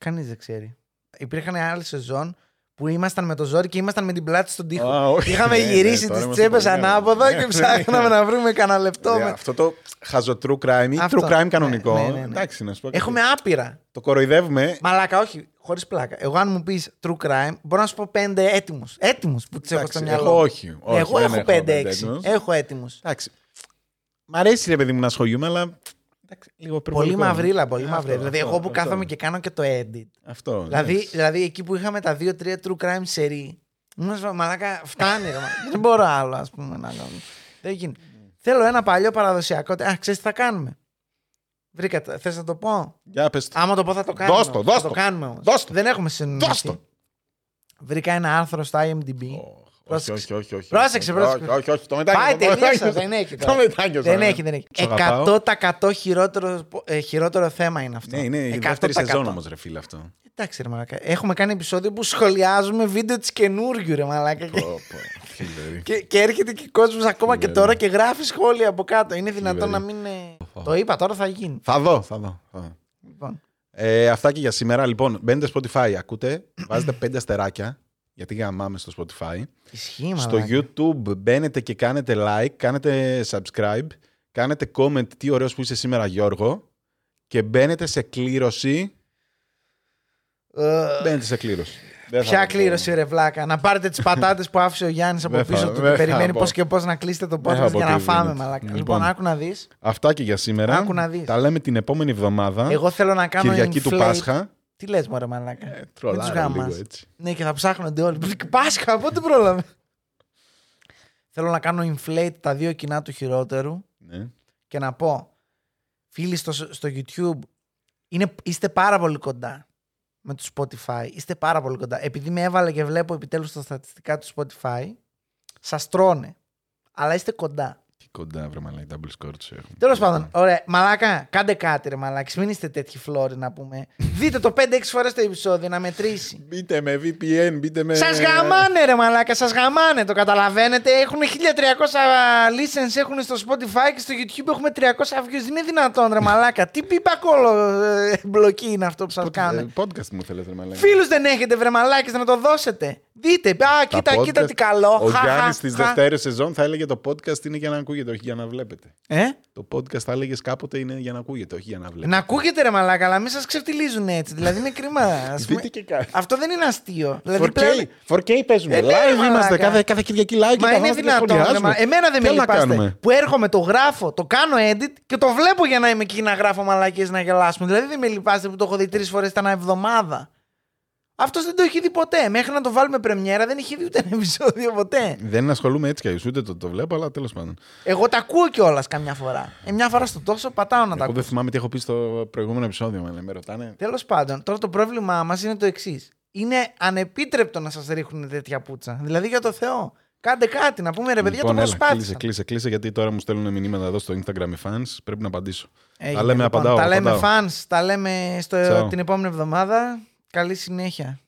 Κανείς δεν ξέρει. Υπήρχαν άλλη σεζόν που ήμασταν με το ζόρι και ήμασταν με την πλάτη στον τοίχο. Α, όχι. Είχαμε Ναι, ναι, γυρίσει τώρα τις είμαστε τσέπες πολύ καλά. ανάποδα Ναι, και ψάχναμε να βρούμε κανένα λεπτό. Ε, με- Αυτό το χαζο true crime ή Αυτό. true crime κανονικό. Ναι, ναι, ναι, ναι. Εντάξει, να σου πω. κάτι. Έχουμε άπειρα. Το κοροϊδεύουμε. Μαλάκα, όχι, χωρίς πλάκα. Εγώ, αν μου πεις true crime, μπορώ να σου πω πέντε έτοιμους. Έτοιμους που τους έχω Εντάξει, στο μυαλό. εγώ μου. όχι. όχι, Εγώ δεν έχω πέντε-έξι. έτοιμους. Έχω έτοιμους. Εντάξει. Μ' αρέσει ρε παιδί μου να ασχολιούμαι, αλλά. Εντάξει, λίγο Πολύ υπερβολικό. μαυρίλα, πολύ Αυτό, μαυρίλα. Δηλαδή, αυτό, εγώ που αυτό. κάθομαι και κάνω και το edit. Αυτό. Δηλαδή, εντάξει. δηλαδή, εκεί που είχαμε τα δύο-τρία true crime σερή. Μου λέω, μαλάκα, φτάνει. ρε, μα. Δεν μπορώ άλλο, ας πούμε, να κάνω. Δεν γίνεται. Θέλω ένα παλιό παραδοσιακό. Α, ξέρεις τι θα κάνουμε; Βρήκα, θες να το πω; Για πες το. Άμα το πω, θα το κάνουμε. Δώσ' το, Θα δώσ' το το. κάνουμε όμως. Δώσ' το. Δεν έχουμε Δώσ' συνεννοηθεί. το. Βρήκα ένα άρθρο στο IMDb. Οχ, Όχι, όχι, όχι. όχι. Πρόσεξε, όχι, πρόσεξε. Όχι, όχι, όχι. Το μετάνιωσα. Πάει, το τελείωσε. μετάνιωσα. Δεν έχει. Το τώρα. μετάνιωσα. Δεν ναι. έχει, δεν έχει. Σ' αγαπάω. 100% χειρότερο, ε, χειρότερο θέμα είναι αυτό. Ναι, είναι η 100%. δεύτερη σεζόν όμως, ρε φίλε αυτό. Εντάξει, ρε Μαλάκα. Έχουμε κάνει επεισόδιο που σχολιάζουμε βίντεο της καινούριου, ρε Μαλάκα. Και, Πω, πω, φίλε, ρε. και, και έρχεται και κόσμος ακόμα και Φοβερό. τώρα και γράφει σχόλια από κάτω. Είναι δυνατόν να Φοβερή. μην. ε, Το είπα, τώρα θα γίνει. Θα δω, θα δω. θα δω. Λοιπόν. Ε, αυτά και για σήμερα. Λοιπόν, μπαίνετε Spotify, ακούτε, βάζετε πέντε αστεράκια, γιατί γαμάμε στο Spotify. Ισχύει, Στο μαλάκα. YouTube μπαίνετε και κάνετε like, κάνετε subscribe, κάνετε comment τι ωραίος που είσαι σήμερα Γιώργο και μπαίνετε σε κλήρωση. Ε, Μπαίνετε σε κλήρωση. Δεν θα Ποια πω. κλήρωση, ρε Βλάκα. Να πάρετε τις πατάτες που άφησε ο Γιάννης από Δεν θα- πίσω του δεν και θα περιμένει πω. πώ και πώς να κλείσετε το Δεν θα podcast πω για να τι φάμε, γίνεται. μαλάκα. Λοιπόν. Λοιπόν, άκου να δεις. Αυτά και για σήμερα. Άκου να δεις. Τα λέμε την επόμενη εβδομάδα. Εγώ θέλω να κάνω Κυριακή του inflate- Πάσχα. Τι λες, Μωρέ Μαλάκα; Ε, Με τους τρολάρω γάμας. λίγο έτσι. Ναι, και θα ψάχνονται όλοι. Πάσχα, πότε πρόλαβε; Θέλω να κάνω inflate τα δύο κοινά του χειρότερου Ναι. και να πω, φίλοι στο, στο YouTube, είναι, είστε πάρα πολύ κοντά με το Spotify. Είστε πάρα πολύ κοντά. Επειδή με έβαλε και βλέπω επιτέλους τα στατιστικά του Spotify, σας τρώνε. Αλλά είστε κοντά. Τι κοντά βρε μαλάκι, double score τους έχουν. Τέλος πάντων, ωραία. Μαλάκα, κάντε κάτι, ρε Μαλάκη. Μην είστε τέτοιοι φλόροι να πούμε. Δείτε το 5-6 φορές το επεισόδιο να μετρήσει. Μπείτε με VPN, μπείτε με... Σας γαμάνε, ρε Μαλάκα, σας γαμάνε. Το καταλαβαίνετε. Έχουν 1300 listens έχουν στο Spotify και στο YouTube έχουμε 300 views. Δεν είναι δυνατόν, ρε Μαλάκα. Τι πίπακολο ε, μπλοκή είναι αυτό που σας Ε, κάνουν. Podcast μου θέλετε ρε μαλάκι. Φίλους δεν έχετε, βρε Μαλάκες, να το δώσετε. Δείτε. Α, Τα κοίτα, podcast, κοίτα τι καλό. Ο Χα, Γιάννης χα, της χα. Δευτέρης σεζόν θα έλεγε το podcast είναι για να ακούγεται, όχι για να βλέπετε. Ε; Το podcast θα έλεγες κάποτε είναι για να ακούγεται, όχι για να βλέπετε. Να ακούγεται, ρε Μαλάκα, αλλά μην σας ξεφτυλίζουν έτσι. Δηλαδή είναι κρίμα. Ας πούμε. Δείτε και κάτι. Αυτό δεν είναι αστείο. Δηλαδή 4K, πλέον- 4K παίζουμε. Ε, ναι, live μαλάκα. είμαστε κάθε, κάθε Κυριακή live. Μα και είναι καθόμαστε και δυνατόν. σχολιάζουμε. ρε, μα- Εμένα δεν με Τι άλλο να λυπάστε. κάνουμε; Που έρχομαι, το γράφω, το κάνω edit και το βλέπω για να είμαι εκεί να γράφω μαλακίες να γελάσουμε. Δηλαδή δεν με λυπάστε που το έχω δει τρεις φορές τα εβδομάδα. Αυτός δεν το έχει δει ποτέ. Μέχρι να το βάλουμε πρεμιέρα δεν έχει δει ούτε ένα επεισόδιο ποτέ. Δεν ασχολούμαι έτσι κι αλλιώς, ούτε το, το βλέπω, αλλά τέλος πάντων. Εγώ τα ακούω κιόλας καμιά φορά. Ε, μια φορά στο τόσο πατάω να τα Εγώ ακούω. δεν θυμάμαι τι έχω πει στο προηγούμενο επεισόδιο, με, με ρωτάνε. Τέλος πάντων, τώρα το πρόβλημά μας είναι το εξής. Είναι ανεπίτρεπτο να σας ρίχνουν τέτοια πουτσα. Δηλαδή για το Θεό. Κάντε κάτι, να πούμε ρε παιδιά λοιπόν, το έλα, προσπάθησα. κλείσε, κλείσε, κλείσε, γιατί τώρα μου στέλνουν μηνύματα εδώ στο Instagram οι fans. Πρέπει να απαντήσω. Έγινε, τα λέμε, λοιπόν. απαντάω. Τα λέμε απαντάω. fans, τα λέμε στο, Ciao. την επόμενη εβδομάδα. Καλή συνέχεια.